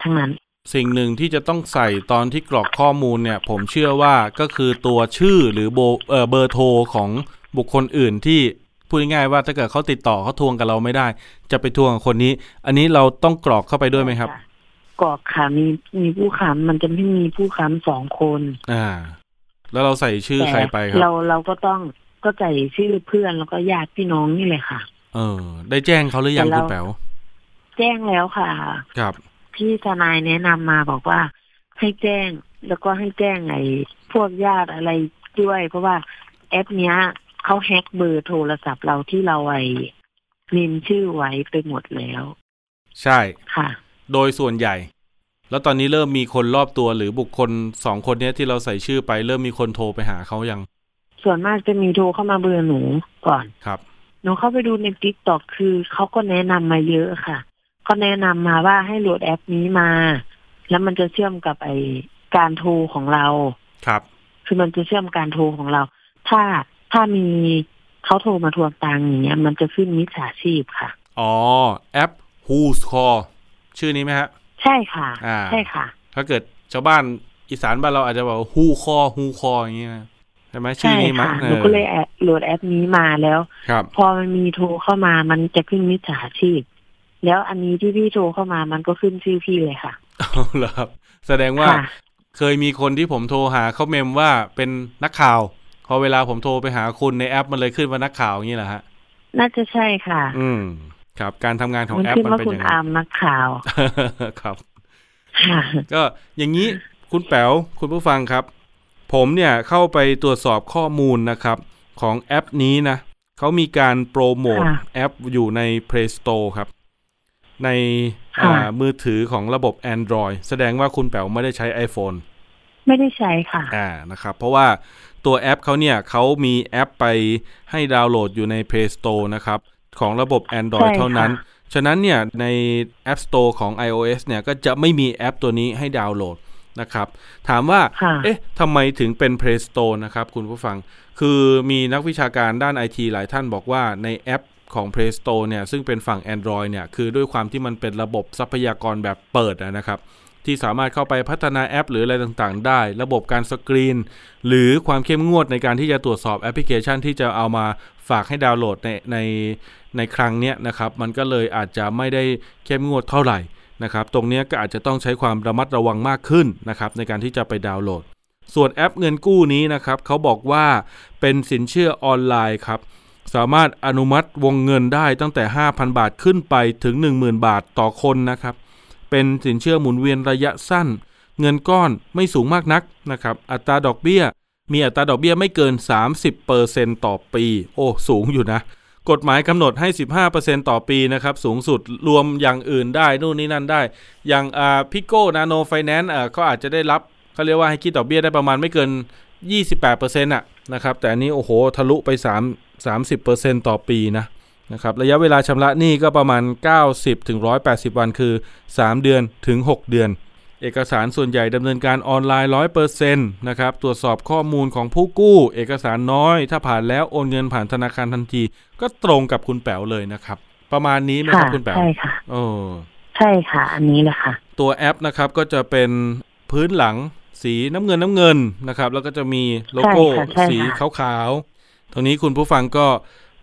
ทั้งนั้น สิ่งหนึ่งที่จะต้องใส่ตอนที่กรอกข้อมูลเนี่ย ผมเชื่อว่าก็คือตัวชื่อหรือโบเออเบอร์โทรของบุคคลอื่นที่พูดง่ายๆว่าถ้าเกิดเขาติดต่อเขาทวงกับเราไม่ได้ จะไปทวงกับคนนี้ อันนี้เราต้องกรอกเข้าไปด้วยไหมครับ กรอกค่ะมีมีผู้ค้ำมันจะไม่มีผู้ค้ำสองคน อ่า แล้วเราใส่ชื่อใครไปครัเราบเราก็ต้อง ก็ใส่ชื่อเพื่อนแล้วก็ญาติพี่น้องนี่เลยค่ะ เออ ได้แจ้งเขาหรือยังแต่เราคุณแป๋วแจ้งแล้วค่ะ ครับ พี่ทนายแนะนำมาบอกว่าให้แจ้งแล้วก็ให้แจ้งไอ้พวกญาติอะไรด้วย เพราะว่าแอปเนี้ยเขาแฮ็กเบอร์โทรศัพท์เราที่เราไอ้นินชื่อไว้ไปหมดแล้ว ใช่ค่ะ โดยส่วนใหญ่ แล้วตอนนี้เริ่มมีคนรอบตัวหรือบุคคลสองคนเนี้ยที่เราใส่ชื่อไปเริ่มมีคนโทรไปหาเขายัง ส่วนมากจะมีโทรเข้ามาเบอร์หนูก่อนครับหนูเข้าไปดูในติ๊กต็อกคือเขาก็แนะนำมาเยอะค่ะ ก็แนะนำมาว่าให้โหลดแอปนี้มา แล้วมันจะเชื่อมกับไอการโทรของเราครับ คือมันจะเชื่อมการโทรของเรา ถ้าถ้ามีเขาโทรมาทวงตังค์อย่างเงี้ย มันจะขึ้นมิจฉาชีพค่ะ อ๋อ แอป Who's Call ชื่อนี้ไหมฮะ ใช่ค่ะอ่าใช่ค่ะ ถ้าเกิดชาวบ้านอีสานบ้านเราอาจจะบอกว่า Who Call Who Call อย่างเงี้ย ใช่ไหมชื่อใช่นี้มั้ค่ะงหนูก็เลยแอดโหลดแอปนี้มาแล้ว ครับ พอมันมีโทรเข้ามามันจะขึ้นมิจฉาชีพ แล้วอันนี้ที่พี่โทรเข้ามามันก็ขึ้นชื่อพี่เลยค่ะเอาเหรอครับ แสดงว่าค่ะเคยมีคนที่ผมโทรหาเขาเมมว่าเป็นนักข่าว พอเวลาผมโทรไปหาคุณในแอปมันเลยขึ้นว่านักข่าวอย่างนี้แหละฮะ น่าจะใช่ค่ะ อืม ครับการทำงานของมันแอปขึ้นมันว่าเป็นคุอณย่างอานั้นร์มนักข่าวครับค่ะก็อย่างนี้คุณแป๋วคุณผู้ฟังครับ ผมเนี่ยเข้าไปตรวจสอบข้อมูลนะครับ ของแอปนี้นะเขามีการโปรโมทค่ะแอปอยู่ใน Play Store ครับ ในค่ะอ่ามือถือของระบบ Android แสดงว่าคุณแป๋วไม่ได้ใช้ iPhone ไม่ได้ใช้ค่ะ อ่านะครับ เพราะว่าตัวแอปเขาเนี่ยเขามีแอปไปให้ดาวน์โหลดอยู่ใน Play Store นะครับ ของระบบ Android ใช่ค่ะเท่านั้น ฉะนั้นเนี่ยใน App Store ของ iOS เนี่ยก็จะไม่มีแอปตัวนี้ให้ดาวน์โหลด นะครับ ถามว่าค่ะเอ๊ะทำไมถึงเป็น Play Store นะครับ คุณผู้ฟัง คือมีนักวิชาการด้านไอทีหลายท่านบอกว่าในแอปของ Play Store เนี่ย ซึ่งเป็นฝั่ง Android เนี่ย คือด้วยความที่มันเป็นระบบทรัพยากรแบบเปิดอะนะครับ ที่สามารถเข้าไปพัฒนาแอป หรืออะไรต่างๆ ได้ ระบบการสกรีน หรือความเข้มงวดในการที่จะตรวจสอบแอปพลิเคชันที่จะเอามาฝากให้ดาวน์โหลดในในในครั้งเนี้ยนะครับ มันก็เลยอาจจะไม่ได้เข้มงวดเท่าไหร่ นะครับตรงนี้ก็อาจจะต้องใช้ความระมัดระวังมากขึ้นนะครับในการที่จะไปดาวน์โหลด ส่วนแอปเงินกู้นี้นะครับเขาบอกว่าเป็นสินเชื่อออนไลน์ครับสามารถอนุมัติวงเงินได้ตั้งแต่ 5,000 บาทขึ้นไปถึง 10,000 บาทต่อคนนะครับเป็นสินเชื่อหมุนเวียนระยะสั้น เงินก้อนไม่สูงมากนักนะครับอัตราดอกเบี้ย มีอัตราดอกเบี้ยไม่เกิน 30%ต่อปี โอ้สูงอยู่นะ กฎหมายกำหนดให้ 15%ต่อปีนะครับ สูงสุดรวมอย่างอื่นได้ นู่นนี่นั่นได้ อย่างพิโก้นาโนไฟแนนซ์อ่าอาจจะได้รับเขาเรียกว่าให้คิดดอกเบี้ยได้ประมาณไม่เกิน 28%อะนะครับ แต่อันนี้โอ้โห ทะลุไป 3 30%ต่อปีนะนะครับ ระยะเวลาชำระหนี้ก็ประมาณ 90-180 วันคือ 3 เดือนถึง 6 เดือน เอกสารส่วนใหญ่ดำเนินการออนไลน์100%นะครับตรวจสอบข้อมูลของผู้กู้ เอกสารน้อย ถ้าผ่านแล้วโอนเงินผ่านธนาคารทันที ก็ตรงกับคุณแป๋วเลยนะครับ ประมาณนี้ไหมคค่ะรับคุณแป๋วใช่ค่ะโอ้ใช่ค่ะ อันนี้แหละค่ะ ตัวแอปนะครับก็จะเป็นพื้นหลังสีน้ำเงินน้ำเงินนะครับ แล้วก็จะมีโลโก้ใช่ค่ะใช่ค่ะสีขาวๆตรงนี้คุณผู้ฟังก็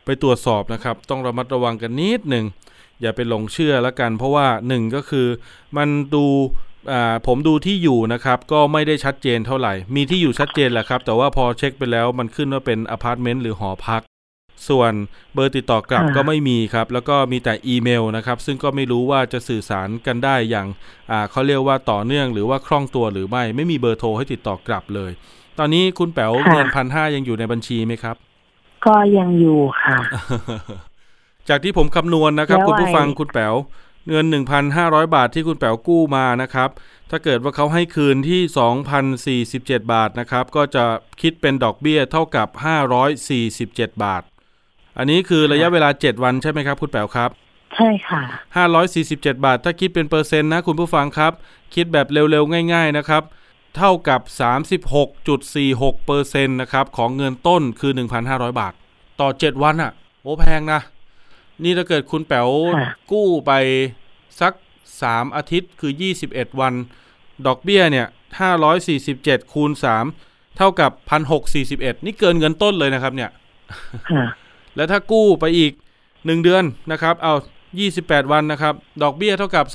ไปตรวจสอบนะครับ ต้องระมัดระวังกันนิดหนึ่งอย่าไปหลงเชื่อแล้วกัน เพราะว่าหนึ่งก็คือมันดูอ่า ผมดูที่อยู่นะครับ ก็ไม่ได้ชัดเจนเท่าไหร่ มีที่อยู่ชัดเจนแหละครับ แต่ว่าพอเช็คไปแล้วมันขึ้นว่าเป็นอพาร์ตเมนต์หรือหอพัก ส่วนเบอร์ติดต่อกลับอ่าก็ไม่มีครับ แล้วก็มีแต่อีเมลนะครับ ซึ่งก็ไม่รู้ว่าจะสื่อสารกันได้อย่างอ่าเขาเรียกว่าต่อเนื่องหรือว่าคล่องตัวหรือไม่ ไม่มีเบอร์โทรให้ติดต่อกลับเลย ตอนนี้คุณแป๋วค่ะเงินพันห้ายังอยู่ในบัญชีไหมครับ ก็ยังอยู่ค่ะ จากที่ผมคำนวณนะครับแล้วคุณผู้ฟังไอ้คุณแป๋ว เงิน 1,500 บาทที่คุณแป๋วกู้มานะครับ ถ้าเกิดว่าเขาให้คืนที่ 2,047 บาทนะครับ ก็จะคิดเป็นดอกเบี้ยเท่ากับ 547 บาท อันนี้คือระยะเวลา 7 วันใช่ไหมครับ คุณแป๋วครับ ใช่ค่ะ 547 บาท ถ้าคิดเป็นเปอร์เซ็นต์นะคุณผู้ฟังครับ คิดแบบเร็วๆ ง่าย ๆ นะครับ เท่ากับ 36.46เปอร์เซ็นต์นะครับของเงินต้นคือ 1,500 บาท ต่อ 7 วันอะ่ะ โอ้แพงนะ นี่ถ้าเกิดคุณแป๋วค่ะกู้ไปสัก3อาทิตย์คือ21วัน ดอกเบี้ยเนี่ย547คูณ3เท่ากับ1,641นี่เกินเงินต้นเลยนะครับ เนี่ยค่ะแล้วถ้ากู้ไปอีก1เดือนนะครับ เอา28วันนะครับ ดอกเบี้ยเท่ากับ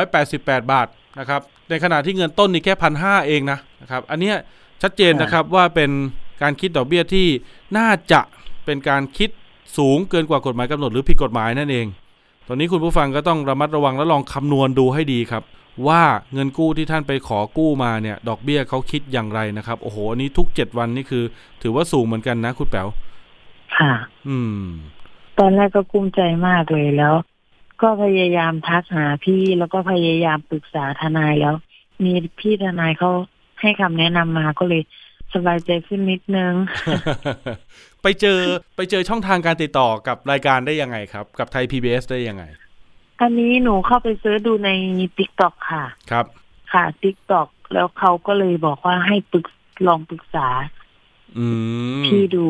2,188บาทนะครับ ในขณะที่เงินต้นนี่แค่พันหเองนะนะครับ อันเนี้ยชัดเจนนะครับว่าเป็นการคิดดอกเบี้ยที่น่าจะเป็นการคิด สูงเกินกว่ากฎหมายกำหนดหรือผิดกฎหมายนั่นเอง ตอนนี้คุณผู้ฟังก็ต้องระมัดระวังและลองคำนวณดูให้ดีครับ ว่าเงินกู้ที่ท่านไปขอกู้มาเนี่ย ดอกเบี้ยเขาคิดอย่างไรนะครับ โอ้โหอันนี้ทุก7วันนี่คือ ถือว่าสูงเหมือนกันนะคุณแป๋วค่ะ อืม ตอนแรกก็กลุ้มใจมากเลยแล้ว ก็พยายามทักหาพี่แล้วก็พยายามปรึกษาทนายแล้ว มีพี่ทนายเขาให้คำแนะนำมาก็เลยสบายใจขึ้นนิดนึง ไปเจอไปเจอช่องทางการติดต่อกับรายการได้ยังไงครับ กับไทย PBS ได้ยังไง อันนี้หนูเข้าไป search ดูใน TikTok ค่ะ ครับ ค่ะ TikTok แล้วเขาก็เลยบอกว่าให้ปรึกลองปรึกษา อืมพี่ดู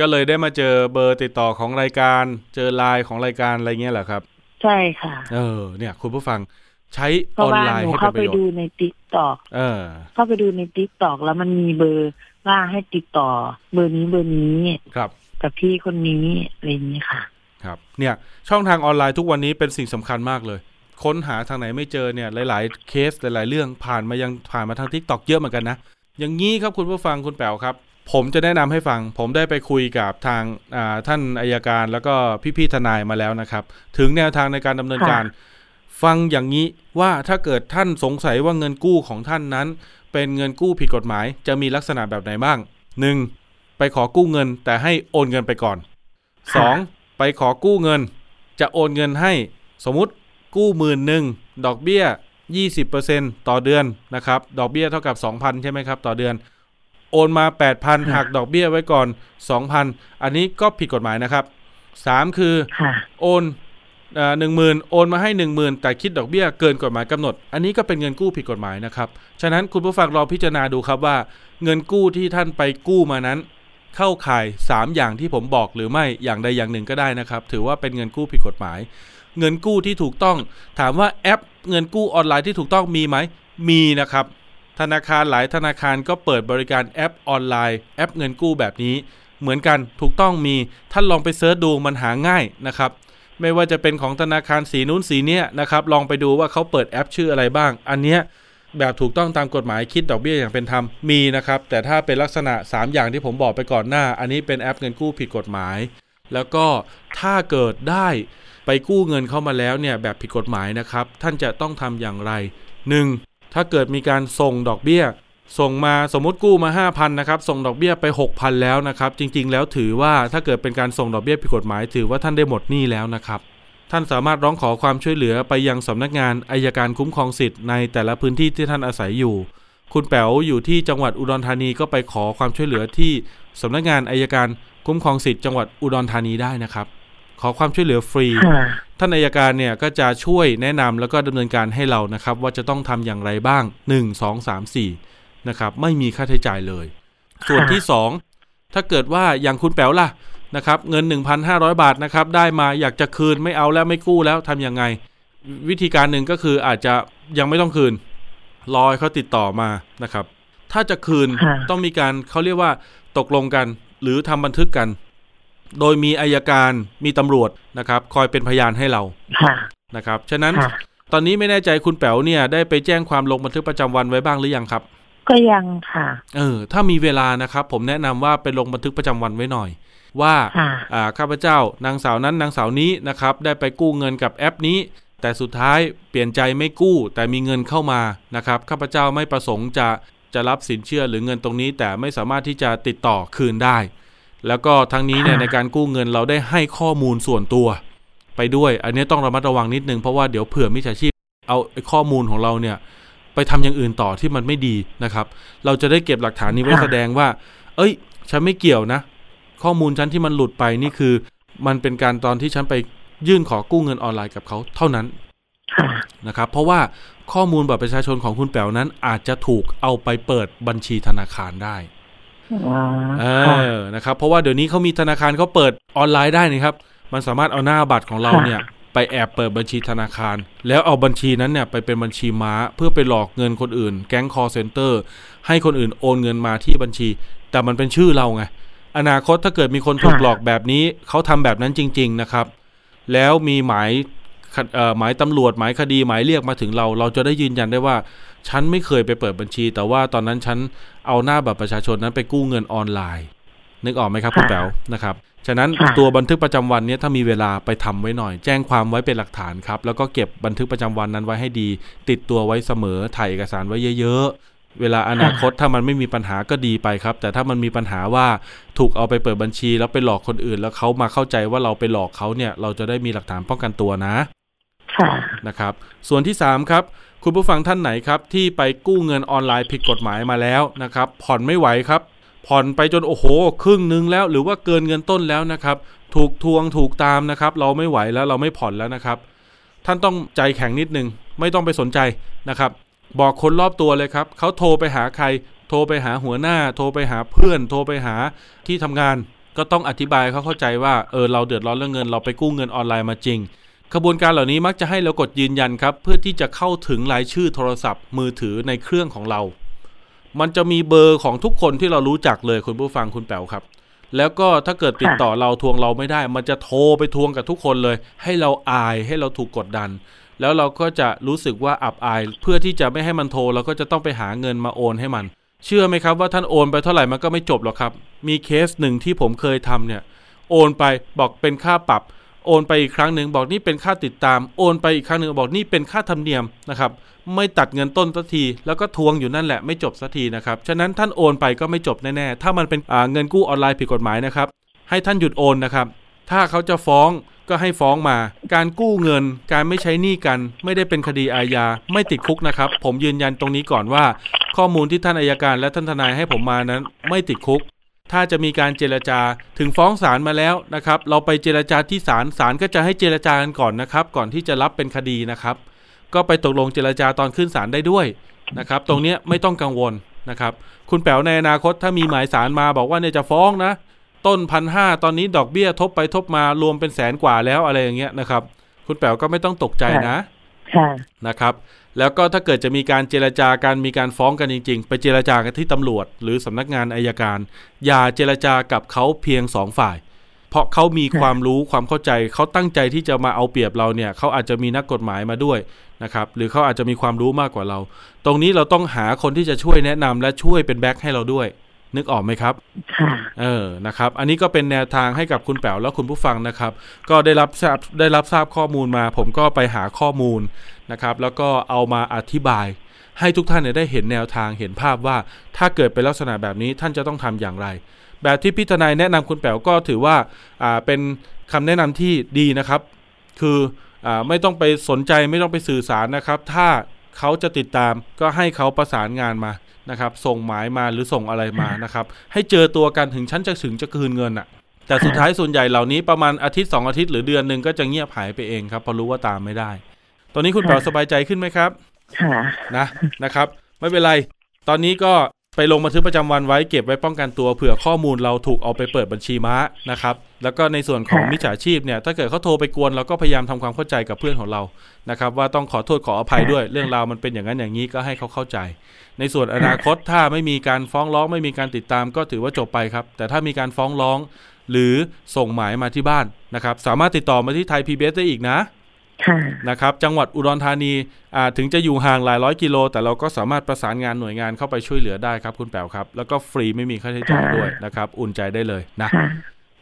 ก็เลยได้มาเจอเบอร์ติดต่อของรายการ เจอไลน์ของรายการอะไรเงี้ยเหรอครับ ใช่ค่ะ เออ เนี่ย คุณผู้ฟังใช้ออนไลน์ให้เป็เข้านประโยชน์ เพราะว่าหนูเข้าไปดูใน TikTok เออเข้าไปดูใน TikTok แล้วมันมีเบอร์ ว่าให้ติดต่อเบอร์นี้เบอร์นี้ครับกับพี่คนนี้อะไรอย่างนี้ค่ะ ครับ เนี่ยช่องทางออนไลน์ทุกวันนี้เป็นสิ่งสำคัญมากเลย ค้นหาทางไหนไม่เจอเนี่ยหลาย ๆ เคสหลาย ๆ เรื่องผ่านมายังผ่านมาทาง TikTok เยอะเหมือนกันนะอย่างนี้ครับคุณผู้ฟังคุณแป๋วครับ ผมจะแนะนำให้ฟัง ผมได้ไปคุยกับทางอ่าท่านอัยการแล้วก็พี่ ๆ ทนายมาแล้วนะครับ ถึงแนวทางในการดำเนินการ ฟังอย่างนี้ว่าถ้าเกิดท่านสงสัยว่าเงินกู้ของท่านนั้น เป็นเงินกู้ผิดกฎหมาย จะมีลักษณะแบบไหนบ้าง 1. ไปขอกู้เงินแต่ให้โอนเงินไปก่อน 2. ไปขอกู้เงิน จะโอนเงินให้ สมมุติกู้หมื่นหนึ่งดอกเบี้ย 20%ต่อเดือนนะครับ ดอกเบี้ยเท่ากับ 2,000 ใช่ไหมครับ ต่อเดือน โอนมา 8,000หักดอกเบี้ยไว้ก่อน 2,000 อันนี้ก็ผิดกฎหมายนะครับ 3 คือค่ะโอน หนึ่งหมื่นโอนมาให้หนึ่งหมื่นแต่คิดดอกเบี้ยเกินกฎหมายกำหนด อันนี้ก็เป็นเงินกู้ผิดกฎหมายนะครับ ฉะนั้นคุณผู้ฟังลองพิจารณาดูครับว่า เงินกู้ที่ท่านไปกู้มานั้น เข้าข่าย 3 อย่างที่ผมบอกหรือไม่อย่างใดอย่างหนึ่งก็ได้นะครับ ถือว่าเป็นเงินกู้ผิดกฎหมาย เงินกู้ที่ถูกต้อง ถามว่าแอป เงินกู้ออนไลน์ที่ถูกต้องมีไหมมีนะครับ ธนาคารหลายธนาคารก็เปิดบริการแอปออนไลน์ แอปเงินกู้แบบนี้ เหมือนกันถูกต้องมีท่านลองไป search ดูมันหาง่ายนะครับ ไม่ว่าจะเป็นของธนาคารสีนู้นสีเนี้ยนะครับ ลองไปดูว่าเขาเปิดแอปชื่ออะไรบ้าง อันเนี้ยแบบถูกต้องตามกฎหมายคิดดอกเบี้ยอย่างเป็นธรรมมีนะครับ แต่ถ้าเป็นลักษณะ 3 อย่างที่ผมบอกไปก่อนหน้า อันนี้เป็นแอปเงินกู้ผิดกฎหมาย แล้วก็ถ้าเกิดได้ไปกู้เงินเข้ามาแล้วเนี่ยแบบผิดกฎหมายนะครับ ท่านจะต้องทำอย่างไร 1. ถ้าเกิดมีการส่งดอกเบี้ย ส่งมาสมมติกู้มา 5,000นะครับส่งดอกเบี้ยไป 6,000 แล้วนะครับ จริง ๆ แล้วถือว่าถ้าเกิดเป็นการส่งดอกเบี้ยผิดกฎหมาย ถือว่าท่านได้หมดหนี้แล้วนะครับท่านสามารถร้องขอความช่วยเหลือไปยังสำนักงานอายการคุ้มครองสิทธิ์ในแต่ละพื้นที่ที่ท่านอาศัยอยู่ คุณแป๋วอยู่ที่จังหวัดอุดรธานีก็ไปขอความช่วยเหลือที่สำนักงานอายการคุ้มครองสิทธิ์จังหวัดอุดรธานีได้นะครับ ขอความช่วยเหลือฟรี ท่านอายการเนี่ยก็จะช่วยแนะนำแล้วก็ดำเนินการให้เรานะครับ ว่าจะต้องทำอย่างไรบ้าง 1 2 3 4 นะครับ ไม่มีค่าใช้จ่ายเลย ส่วนที่2ถ้าเกิดว่าอย่างคุณแป๋วล่ะนะครับ เงิน 1,500 บาทนะครับ ได้มาอยากจะคืนไม่เอาแล้วไม่กู้แล้วทำยังไง วิธีการหนึ่งก็คืออาจจะยังไม่ต้องคืน รอให้เขาติดต่อมานะครับ ถ้าจะคืนค่ะต้องมีการเขาเรียกว่าตกลงกัน หรือทำบันทึกกัน โดยมีอายการมีตำรวจนะครับ คอยเป็นพยานให้เราค่ะนะครับ ฉะนั้นค่ะตอนนี้ไม่แน่ใจคุณแป๋วเนี่ยได้ไปแจ้งความลงบันทึกประจำวันไว้บ้างหรือยังครับ ก็ยังค่ะ เออ ถ้ามีเวลานะครับ ผมแนะนำว่าไปลงบันทึกประจำวันไว้หน่อย ว่าค่ะอ่าข้าพเจ้านางสาวนั้นนางสาวนี้นะครับ ได้ไปกู้เงินกับแอปนี้ แต่สุดท้ายเปลี่ยนใจไม่กู้ แต่มีเงินเข้ามานะครับข้าพเจ้าไม่ประสงค์จะจะรับสินเชื่อหรือเงินตรงนี้ แต่ไม่สามารถที่จะติดต่อคืนได้ แล้วก็ทั้งนี้เนี่ยค่ะในการกู้เงินเราได้ให้ข้อมูลส่วนตัวพไปด้วย อันนี้ต้องระมัดระวังนิดนึงเพราะว่าเดี๋ยวเผื่อมิจฉาชีพเอาข้อมูลของเราเนี่ย ไปทำอย่างอื่นต่อที่มันไม่ดีนะครับ เราจะได้เก็บหลักฐานนี้ไว้แสดงว่า เอ้ย ฉันไม่เกี่ยวนะ ข้อมูลฉันที่มันหลุดไปนี่คือ มันเป็นการตอนที่ฉันไปยื่นขอกู้เงินออนไลน์กับเขาเท่านั้นนะครับ เพราะว่าข้อมูลบัตรประชาชนของคุณแป๋วนั้นอาจจะถูกเอาไปเปิดบัญชีธนาคารได้เออนะครับ เพราะว่าเดี๋ยวนี้เขามีธนาคารเขาเปิดออนไลน์ได้นะครับ มันสามารถเอาหน้าบัตรของเราเนี่ย ไปแอบเปิดบัญชีธนาคาร แล้วเอาบัญชีนั้นเนี่ยไปเป็นบัญชีม้าเพื่อไปหลอกเงินคนอื่น แก๊งคอร์เซนเตอร์ ให้คนอื่นโอนเงินมาที่บัญชี แต่มันเป็นชื่อเราไงอนาคตถ้าเกิดมีคนถูกหลอกแบบนี้เขาทำแบบนั้นจริง ๆนะครับ แล้วมีหมายหมายตำรวจหมายคดีหมายเรียกมาถึงเรา เราจะได้ยืนยันได้ว่า ฉันไม่เคยไปเปิดบัญชี แต่ว่าตอนนั้นฉันเอาหน้าบัตรประชาชนนั้นไปกู้เงินออนไลน์ นึกออกไหมครับคุณแป๋วนะครับ ฉะนั้นตัวบันทึกประจำวันนี้ถ้ามีเวลาไปทำไว้หน่อย แจ้งความไว้เป็นหลักฐานครับ แล้วก็เก็บบันทึกประจำวันนั้นไว้ให้ดี ติดตัวไว้เสมอถ่ายเอกสารไว้เยอะๆเวลาอนาคตถ้ามันไม่มีปัญหาก็ดีไปครับ แต่ถ้ามันมีปัญหาว่าถูกเอาไปเปิดบัญชี แล้วไปหลอกคนอื่น แล้วเขามาเข้าใจว่าเราไปหลอกเขาเนี่ย เราจะได้มีหลักฐานป้องกันตัวนะนะครับ ส่วนที่3ครับ คุณผู้ฟังท่านไหนครับ ที่ไปกู้เงินออนไลน์ผิดกฎหมายมาแล้วนะครับ ผ่อนไม่ไหวครับ ผ่อนไปจนโอ้โห ครึ่งนึงแล้ว หรือว่าเกินเงินต้นแล้วนะครับ ถูกทวงถูกตามนะครับ เราไม่ไหวแล้วเราไม่ผ่อนแล้วนะครับ ท่านต้องใจแข็งนิดนึง ไม่ต้องไปสนใจนะครับ บอกคนรอบตัวเลยครับเขาโทรไปหาใคร โทรไปหาหัวหน้า โทรไปหาเพื่อน โทรไปหาที่ทำงาน ก็ต้องอธิบายเขาเข้าใจว่าเออเราเดือดร้อนเรื่องเงิน เราไปกู้เงินออนไลน์มาจริงขบวนการเหล่านี้มักจะให้เรากดยืนยันครับ เพื่อที่จะเข้าถึงรายชื่อโทรศัพท์มือถือในเครื่องของเรา มันจะมีเบอร์ของทุกคนที่เรารู้จักเลยคุณผู้ฟังคุณแป๋วครับ แล้วก็ถ้าเกิดติดต่อเราทวงเราไม่ได้ มันจะโทรไปทวงกับทุกคนเลย ให้เราอายให้เราถูกกดดัน แล้วเราก็จะรู้สึกว่าอับอาย เพื่อที่จะไม่ให้มันโทรเราก็จะต้องไปหาเงินมาโอนให้มัน เชื่อไหมครับว่าท่านโอนไปเท่าไหร่มันก็ไม่จบหรอกครับ มีเคสหนึ่งที่ผมเคยทำเนี่ย โอนไปบอกเป็นค่าปรับ โอนไปอีกครั้งหนึ่งบอกนี่เป็นค่าติดตาม โอนไปอีกครั้งหนึ่งบอกนี่เป็นค่าธรรมเนียมนะครับ ไม่ตัดเงินต้นสักที แล้วก็ทวงอยู่นั่นแหละไม่จบสักทีนะครับ ฉะนั้นท่านโอนไปก็ไม่จบแน่ๆ ถ้ามันเป็นเงินกู้ออนไลน์ผิดกฎหมายนะครับ ให้ท่านหยุดโอนนะครับ ถ้าเขาจะฟ้องก็ให้ฟ้องมา การกู้เงิน การไม่ใช้หนี้กัน ไม่ได้เป็นคดีอาญา ไม่ติดคุกนะครับ ผมยืนยันตรงนี้ก่อนว่า ข้อมูลที่ท่านอายการและท่านทนายให้ผมมานั้น ไม่ติดคุก ถ้าจะมีการเจรจาถึงฟ้องศาลมาแล้วนะครับ เราไปเจรจาที่ศาลศาลก็จะให้เจรจากันก่อนนะครับ ก่อนที่จะรับเป็นคดีนะครับ ก็ไปตกลงเจรจาตอนขึ้นศาลได้ด้วยนะครับ ตรงนี้ไม่ต้องกังวลนะครับ คุณแป๋วในอนาคตถ้ามีหมายศาลมาบอกว่าเนี่ยจะฟ้องนะ ต้นพันห้าตอนนี้ดอกเบี้ยทบไปทบมารวมเป็นแสนกว่าแล้วอะไรอย่างเงี้ยนะครับ คุณแป๋วก็ไม่ต้องตกใจนะนะครับ แล้วก็ถ้าเกิดจะมีการเจรจาการมีการฟ้องกันจริง ๆ ไปเจรจากันที่ตำรวจ หรือสำนักงานอายการ อย่าเจรจากับเขาเพียงสองฝ่าย เพราะเขามีความรู้ความเข้าใจเขาตั้งใจที่จะมาเอาเปรียบเราเนี่ยเขาอาจจะมีนักกฎหมายมาด้วยนะครับหรือเขาอาจจะมีความรู้มากกว่าเรา ตรงนี้เราต้องหาคนที่จะช่วยแนะนำและช่วยเป็นแบ็คให้เราด้วย นึกออกไหมครับค่ะเออนะครับ อันนี้ก็เป็นแนวทางให้กับคุณแป๋วและคุณผู้ฟังนะครับ ก็ได้รับทราบได้รับทราบข้อมูลมา ผมก็ไปหาข้อมูล นะครับ แล้วก็เอามาอธิบาย ให้ทุกท่านได้เห็นแนวทางเห็นภาพว่าถ้าเกิดเป็นลักษณะแบบนี้ท่านจะต้องทำอย่างไร แบบที่พิจารณาแนะนำคุณแป๋วก็ถือว่าเป็นคำแนะนำที่ดีนะครับ คืออไม่ต้องไปสนใจไม่ต้องไปสื่อสารนะครับ ถ้าเขาจะติดตามก็ให้เขาประสานงานมานะครับ ส่งหมายมาหรือส่งอะไรมานะครับ ให้เจอตัวกันถึงชั้นจะถึงจะคืนเงินอะ่ะแต่สุดท้ายส่วนใหญ่เหล่านี้ประมาณอาทิตย์สองอาทิตย์หรือเดือนหนึ่งก็จะเงียบหายไปเองครับพอรู้ว่าตามไม่ได้ ตอนนี้คุณเป๋าสบายใจขึ้นไหมครับ ค่ะ นะ นะครับ ไม่เป็นไร ตอนนี้ก็ไปลงบันทึกประจำวันไว้เก็บไว้ป้องกันตัวเผื่อข้อมูลเราถูกเอาไปเปิดบัญชีม้านะครับ แล้วก็ในส่วนของมิจฉาชีพเนี่ยถ้าเกิดเขาโทรไปกวนเราก็พยายามทำความเข้าใจกับเพื่อนของเรานะครับ ว่าต้องขอโทษขออภัยด้วยเรื่องราวมันเป็นอย่างนั้นอย่างนี้ก็ให้เขาเข้าใจ ในส่วนอนาคตถ้าไม่มีการฟ้องร้องไม่มีการติดตามก็ถือว่าจบไปครับ แต่ถ้ามีการฟ้องร้อง หรือส่งหมายมาที่บ้านนะครับ สามารถติดต่อมาที่ไทยพีบีได้อีกนะ นะครับ จังหวัดอุดรธานีถึงจะอยู่ห่างหลายร้อยกิโล แต่เราก็สามารถประสานงานหน่วยงานเข้าไปช่วยเหลือได้ครับ คุณแป๋วครับ แล้วก็ฟรีไม่มีค่าใช้จ่ายด้วยนะครับ อุ่นใจได้เลยนะ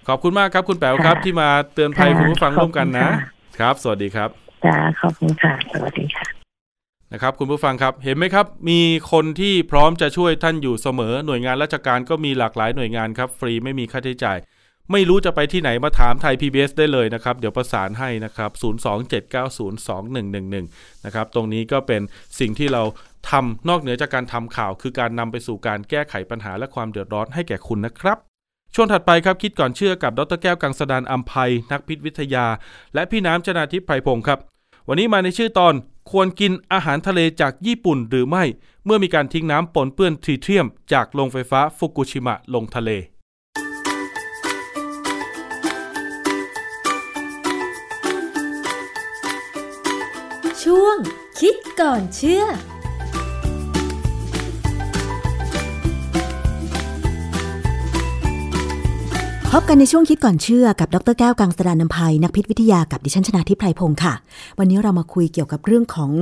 ขอบคุณมากครับ คุณแป๋วครับที่มาเตือนภัยคุณผู้ฟังร่วมกันนะครับ สวัสดีครับจ้าขอบคุณค่ะ สวัสดีค่ะนะครับคุณผู้ฟังครับเห็นไหมครับ มีคนที่พร้อมจะช่วยท่านอยู่เสมอหน่วยงานราชการก็มีหลากหลายหน่วยงานครับ ฟรีไม่มีค่าใช้จ่าย ไม่รู้จะไปที่ไหนมาถามไทย PBS ได้เลยนะครับ เดี๋ยวประสานให้นะครับ 027902111 นะครับ ตรงนี้ก็เป็นสิ่งที่เราทำนอกเหนือจากการทำข่าว คือการนำไปสู่การแก้ไขปัญหาและความเดือดร้อนให้แก่คุณนะครับช่วงถัดไปครับคิดก่อนเชื่อกับดรแก้วกังสดานอัมภัยนักพิษวิทยา และพี่น้ำชนาทิพย์ไพรพงศ์ครับ วันนี้มาในชื่อตอนควรกินอาหารทะเลจากญี่ปุ่นหรือไม่ เมื่อมีการทิ้งน้ำปนเปื้อนทรีเทียม จากโรงไฟฟ้าฟุกุชิมะลงทะเล ช่วง คิดก่อนเชื่อพบกันในช่วงคิดก่อนเชื่อกับดรแก้วกังสดานนภัยนักพิษวิทยากับดิฉันชนาทิพไพรพงศ์ค่ะ วันนี้เรามาคุยเกี่ยวกับเรื่องของ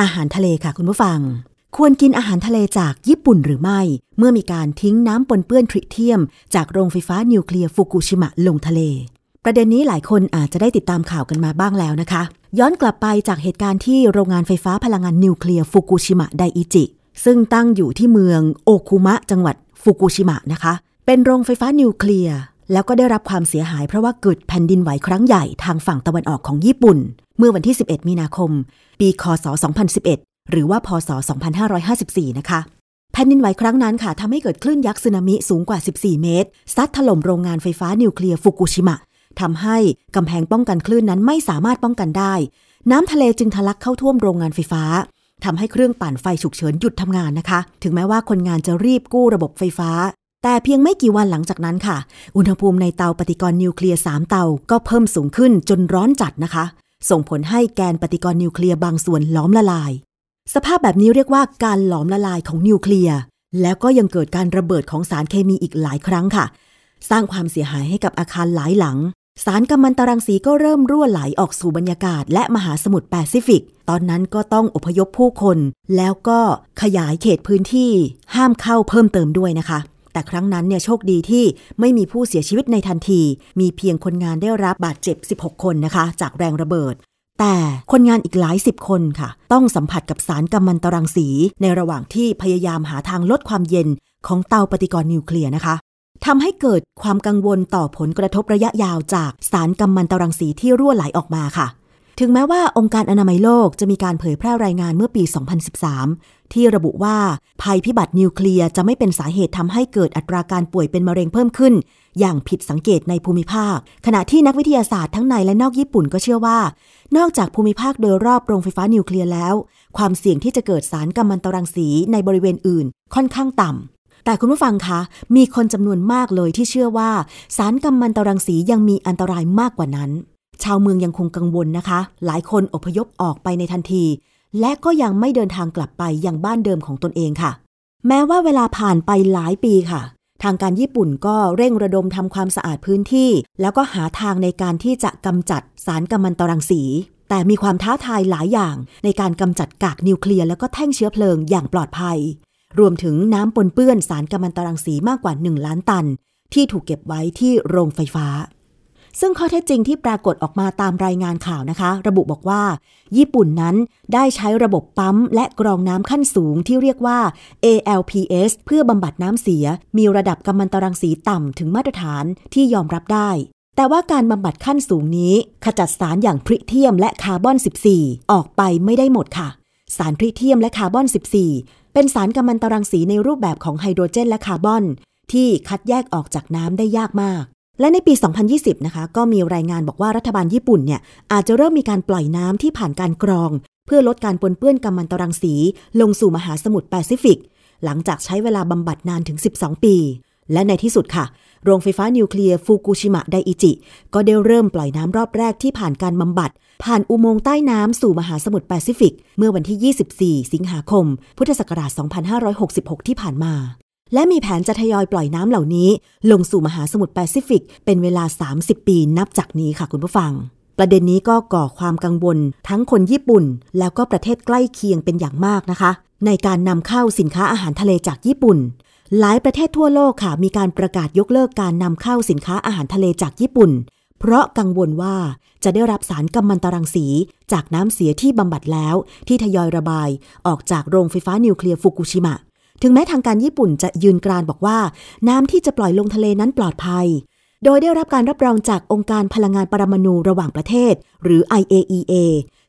อาหารทะเลค่ะ คุณผู้ฟัง ควรกินอาหารทะเลจากญี่ปุ่นหรือไม่ เมื่อมีการทิ้งน้ำปนเปื้อนทริเทียม จากโรงไฟฟ้านิวเคลียร์ฟุกุชิมะลงทะเล ประเด็นนี้หลายคนอาจจะได้ติดตามข่าวกันมาบ้างแล้วนะคะ ย้อนกลับไปจากเหตุการณ์ที่โรงงานไฟฟ้าพลังงานนิวเคลียร์ฟุกุชิมะไดอิจิ ซึ่งตั้งอยู่ที่เมืองโอคุมะจังหวัดฟุกุชิมะนะคะ เป็นโรงไฟฟ้านิวเคลียร์แล้วก็ได้รับความเสียหายเพราะว่าเกิดแผ่นดินไหวครั้งใหญ่ทางฝั่งตะวันออกของญี่ปุ่น เมื่อวันที่ 11 มีนาคม ปี คศ 2011 หรือว่า พศ 2554 นะคะ แผ่นดินไหวครั้งนั้นค่ะทำให้เกิดคลื่นยักษ์สึนามิสูงกว่า 14 เมตร ซัดถล่มโรงงานไฟฟ้านิวเคลียร์ฟุกุชิมะ ทำให้กำแพงป้องกันคลื่นนั้นไม่สามารถป้องกันได้ น้ำทะเลจึงทะลักเข้าท่วมโรงงานไฟฟ้าทำให้เครื่องปั่นไฟฉุกเฉินหยุดทำงานนะคะ ถึงแม้ว่าคนงานจะรีบกู้ระบบไฟฟ้า แต่เพียงไม่กี่วันหลังจากนั้นค่ะ อุณหภูมิในเตาปฏิกรณ์นิวเคลียร์ 3 เตา ก็เพิ่มสูงขึ้นจนร้อนจัดนะคะ ส่งผลให้แกนปฏิกรณ์นิวเคลียร์บางส่วนหลอมละลาย สภาพแบบนี้เรียกว่าการหลอมละลายของนิวเคลียร์ แล้วก็ยังเกิดการระเบิดของสารเคมีอีกหลายครั้งค่ะ สร้างความเสียหายให้กับอาคารหลายหลัง สารกัมมันตรังสีก็เริ่มรั่วไหลออกสู่บรรยากาศ และมหาสมุทรแปซิฟิก ตอนนั้นก็ต้องอพยพผู้คน แล้วก็ขยายเขตพื้นที่ห้ามเข้าเพิ่มเติมด้วยนะคะ แต่ครั้งนั้นเนี่ยโชคดีที่ไม่มีผู้เสียชีวิตในทันที มีเพียงคนงานได้รับบาดเจ็บ 16 คนนะคะ จากแรงระเบิด แต่คนงานอีกหลายสิบคนค่ะ ต้องสัมผัสกับสารกัมมันตรังสี ในระหว่างที่พยายามหาทางลดความเย็นของเตาปฏิกรณ์นิวเคลียร์นะคะ ทำให้เกิดความกังวลต่อผลกระทบระยะยาวจากสารกัมมันตรังสีที่รั่วไหลออกมาค่ะ ถึงแม้ว่าองค์การอนามัยโลกจะมีการเผยแพร่รายงานเมื่อปี 2013 ที่ระบุว่าภัยพิบัตินิวเคลียร์จะไม่เป็นสาเหตุทำให้เกิดอัตราการป่วยเป็นมะเร็งเพิ่มขึ้น อย่างผิดสังเกตในภูมิภาค ขณะที่นักวิทยาศาสตร์ทั้งในและนอกญี่ปุ่นก็เชื่อว่า นอกจากภูมิภาคโดยรอบโรงไฟฟ้านิวเคลียร์แล้ว ความเสี่ยงที่จะเกิดสารกัมมันตรังสีในบริเวณอื่น ค่อนข้างต่ำ แต่คุณผู้ฟังคะ มีคนจำนวนมากเลยที่เชื่อว่า สารกัมมันตรังสียังมีอันตรายมากกว่านั้น ชาวเมืองยังคงกังวลนะคะ หลายคนอพยพออกไปในทันที และก็ยังไม่เดินทางกลับไปยังบ้านเดิมของตนเองค่ะ แม้ว่าเวลาผ่านไปหลายปีค่ะ ทางการญี่ปุ่นก็เร่งระดมทำความสะอาดพื้นที่ แล้วก็หาทางในการที่จะกำจัดสารกัมมันตรังสีแต่มีความท้าทายหลายอย่างในการกำจัดกากนิวเคลียร์แล้วก็แท่งเชื้อเพลิงอย่างปลอดภัย รวมถึงน้ำปนเปื้อนสารกัมมันตรังสีมากกว่า 1 ล้านตัน ที่ถูกเก็บไว้ที่โรงไฟฟ้า ซึ่งข้อเท็จจริงที่ปรากฏออกมาตามรายงานข่าวนะคะ ระบุบอกว่า ญี่ปุ่นนั้นได้ใช้ระบบปั๊ม และกรองน้ำขั้นสูงที่เรียกว่า ALPS เพื่อบำบัดน้ำเสีย มีระดับกัมมันตรังสีต่ำถึงมาตรฐานที่ยอมรับได้แต่ว่าการบำบัดขั้นสูงนี้ ขจัดสารอย่างทริเทียมและคาร์บอน 14 ออกไปไม่ได้หมดค่ะ สารทริเทียมและคาร์บอน 14 เป็นสารกัมมันตรังสีในรูปแบบของไฮโดรเจนและคาร์บอน ที่คัดแยกออกจากน้ำได้ยากมาก และในปี 2020 นะคะ ก็มีรายงานบอกว่ารัฐบาลญี่ปุ่นเนี่ยอาจจะเริ่มมีการปล่อยน้ำที่ผ่านการกรอง เพื่อลดการปนเปื้อนกัมมันตรังสี ลงสู่มหาสมุทรแปซิฟิก หลังจากใช้เวลาบำบัดนานถึง 12 ปี และในที่สุดค่ะ โรงไฟฟ้านิวเคลียร์ฟุกุชิมะไดอิจิ ก็ได้เริ่มปล่อยน้ำรอบแรกที่ผ่านการบำบัด ผ่านอุโมงค์ใต้น้ำสู่มหาสมุทรแปซิฟิก เมื่อวันที่ 24 สิงหาคม พุทธศักราช 2566 ที่ผ่านมา และมีแผนจะทยอยปล่อยน้ำเหล่านี้ ลงสู่มหาสมุทรแปซิฟิก เป็นเวลา 30 ปีนับจากนี้ค่ะคุณผู้ฟัง ประเด็นนี้ก็ก่อความกังวล ทั้งคนญี่ปุ่น แล้วก็ประเทศใกล้เคียงเป็นอย่างมากนะคะ ในการนำเข้าสินค้าอาหารทะเลจากญี่ปุ่นหลายประเทศทั่วโลกค่ะ มีการประกาศยกเลิกการนำเข้าสินค้าอาหารทะเลจากญี่ปุ่น เพราะกังวลว่าจะได้รับสารกัมมันตรังสีจากน้ำเสียที่บำบัดแล้วที่ทยอยระบายออกจากโรงไฟฟ้านิวเคลียร์ฟุกุชิมะ ถึงแม้ทางการญี่ปุ่นจะยืนกรานบอกว่า น้ำที่จะปล่อยลงทะเลนั้นปลอดภัย โดยได้รับการรับรองจากองค์การพลังงานปรมาณูระหว่างประเทศ หรือ IAEA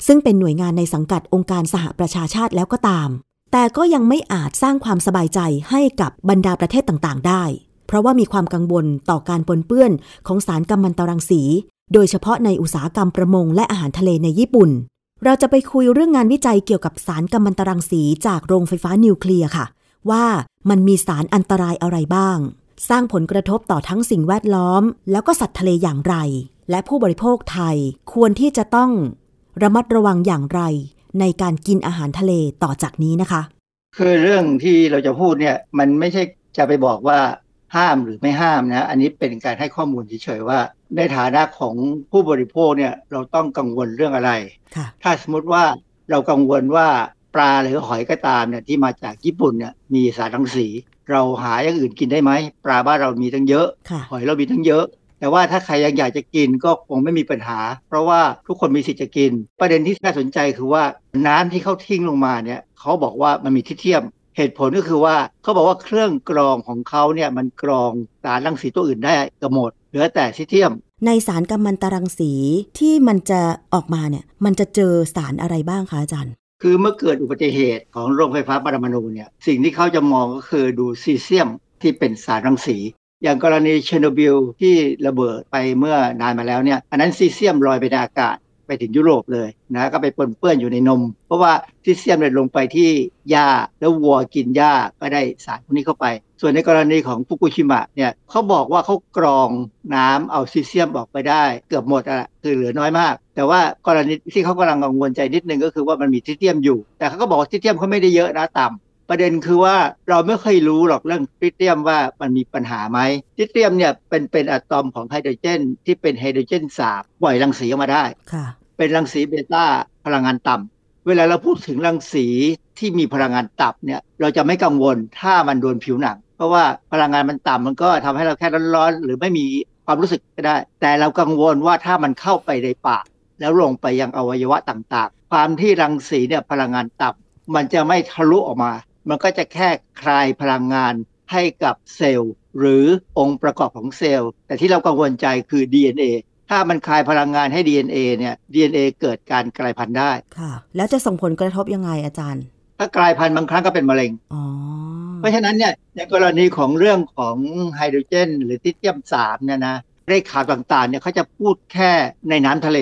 ซึ่งเป็นหน่วยงานในสังกัดองค์การสหประชาชาติแล้วก็ตาม แต่ก็ยังไม่อาจสร้างความสบายใจให้กับบรรดาประเทศต่างๆ ได้ ราะว่ามีความกังวลต่อการปนเปื้อนของสารกัมมันตรังสี โดยเฉพาะในอุตสาหกรรมประมงและอาหารทะเลในญี่ปุ่น เราจะไปคุยเรื่องงานวิจัยเกี่ยวกับสารกัมมันตรังสีจากโรงไฟฟ้านิวเคลียร์ค่ะ ว่ามันมีสารอันตรายอะไรบ้าง สร้างผลกระทบต่อทั้งสิ่งแวดล้อม แล้วก็สัตว์ทะเลอย่างไร และผู้บริโภคไทยควรที่จะต้อง ระมัดระวังอย่างไร ในการกินอาหารทะเลต่อจากนี้นะคะ คือเรื่องที่เราจะพูดเนี่ยมันไม่ใช่จะไปบอกว่า ห้ามหรือไม่ห้ามนะอันนี้เป็นการให้ข้อมูลเฉยๆว่า ในฐานะของผู้บริโภคเนี่ยเราต้องกังวลเรื่องอะไรค่ะถ้าสมมติว่าเรากังวลว่าปลาหรือหอยก็ตามเนี่ยที่มาจากญี่ปุ่นเนี่ยมีสารรังสี เราหาอย่างอื่นกินได้ไหมปลาบ้านเรามีตั้งเยอะค่ะหอยเรามีทั้งเยอะ แต่ว่าถ้าใครยังอยากจะกินก็คงไม่มีปัญหา เพราะว่าทุกคนมีสิทธิ์จะกิน ประเด็นที่น่าสนใจคือว่าน้ำที่เขาทิ้งลงมาเนี่ยเขาบอกว่ามันมีทริเทียม เหตุผลก็คือว่าเขาบอกว่าเครื่องกรองของเขาเนี่ยมันกรองสารรังสีตัวอื่นได้เกือบหมดเหลือแต่ทริเทียม ในสารกัมมันตรังสีที่มันจะออกมาเนี่ยมันจะเจอสารอะไรบ้างคะอาจารย์ คือเมื่อเกิดอุบัติเหตุของโรงไฟฟ้าปรมาณูเนี่ยสิ่งที่เขาจะมองก็คือดูซีเซียมที่เป็นสารรังสี อย่างกรณีเชอร์โนบิลที่ระเบิดไปเมื่อนานมาแล้วเนี่ยอันนั้นซีเซียมลอยไปในอากาศไป ถึงยุโรปเลยนะก็ไปปนเปื้อนอยู่ในนม เพราะว่าซีเซียมเลยลงไปที่หญ้าแล้ววัวกินหญ้าก็ได้สารพวกนี้เข้าไป ส่วนในกรณีของฟุกุชิมะเนี่ยเขาบอกว่าเขากรองน้ำเอาซีเซียมออกไปได้ เกือบหมดอะคือเหลือน้อยมาก แต่ว่ากรณีที่เขากำลังกังวลใจนิดนึงก็คือว่ามันมีทริเทียมอยู่ แต่เขาก็บอกว่าทริเทียมเขาไม่ได้เยอะนะต่ำประเด็นคือว่าเราไม่เคยรู้หรอกเรื่องทิเทียมว่ามันมีปัญหาไหมทิเทียมเนี่ยเป็นเป็นอะตอมของไฮโดรเจน ที่เป็นไฮโดรเจนสามปล่อยรังสีออกมาได้ค่ะ เป็นรังสีเบต้าพลังงานต่ำเวลาเราพูดถึงรังสีที่มีพลังงานต่ำเนี่ยเราจะไม่กังวลถ้ามันโดนผิวหนัง เพราะว่าพลังงานมันต่ำมันก็ทำให้เราแค่ร้อนๆหรือไม่มีความรู้สึกก็ได้ แต่เรากังวลว่าถ้ามันเข้าไปในปากแล้วลงไปยังอวัยวะต่างๆ ความที่รังสีเนี่ยพลังงานต่ำมันจะไม่ทะลุออกมา มันก็จะแค่คลายพลังงานให้กับเซลล์หรือองค์ประกอบของเซลล์ แต่ที่เรากังวลใจคือ DNA ถ้ามันคลายพลังงานให้ DNA เนี่ย DNA เกิดการกลายพันธุ์ได้ ค่ะ แล้วจะส่งผลกระทบยังไงอาจารย์ ถ้ากลายพันธุ์บางครั้งก็เป็นมะเร็งอ๋อเพราะฉะนั้นเนี่ยในกรณีของเรื่องของไฮโดรเจน หรือทิเทียมสามเนี่ยนะได้ข่าวต่างๆเนี่ยเขาจะพูดแค่ในน้ำทะเล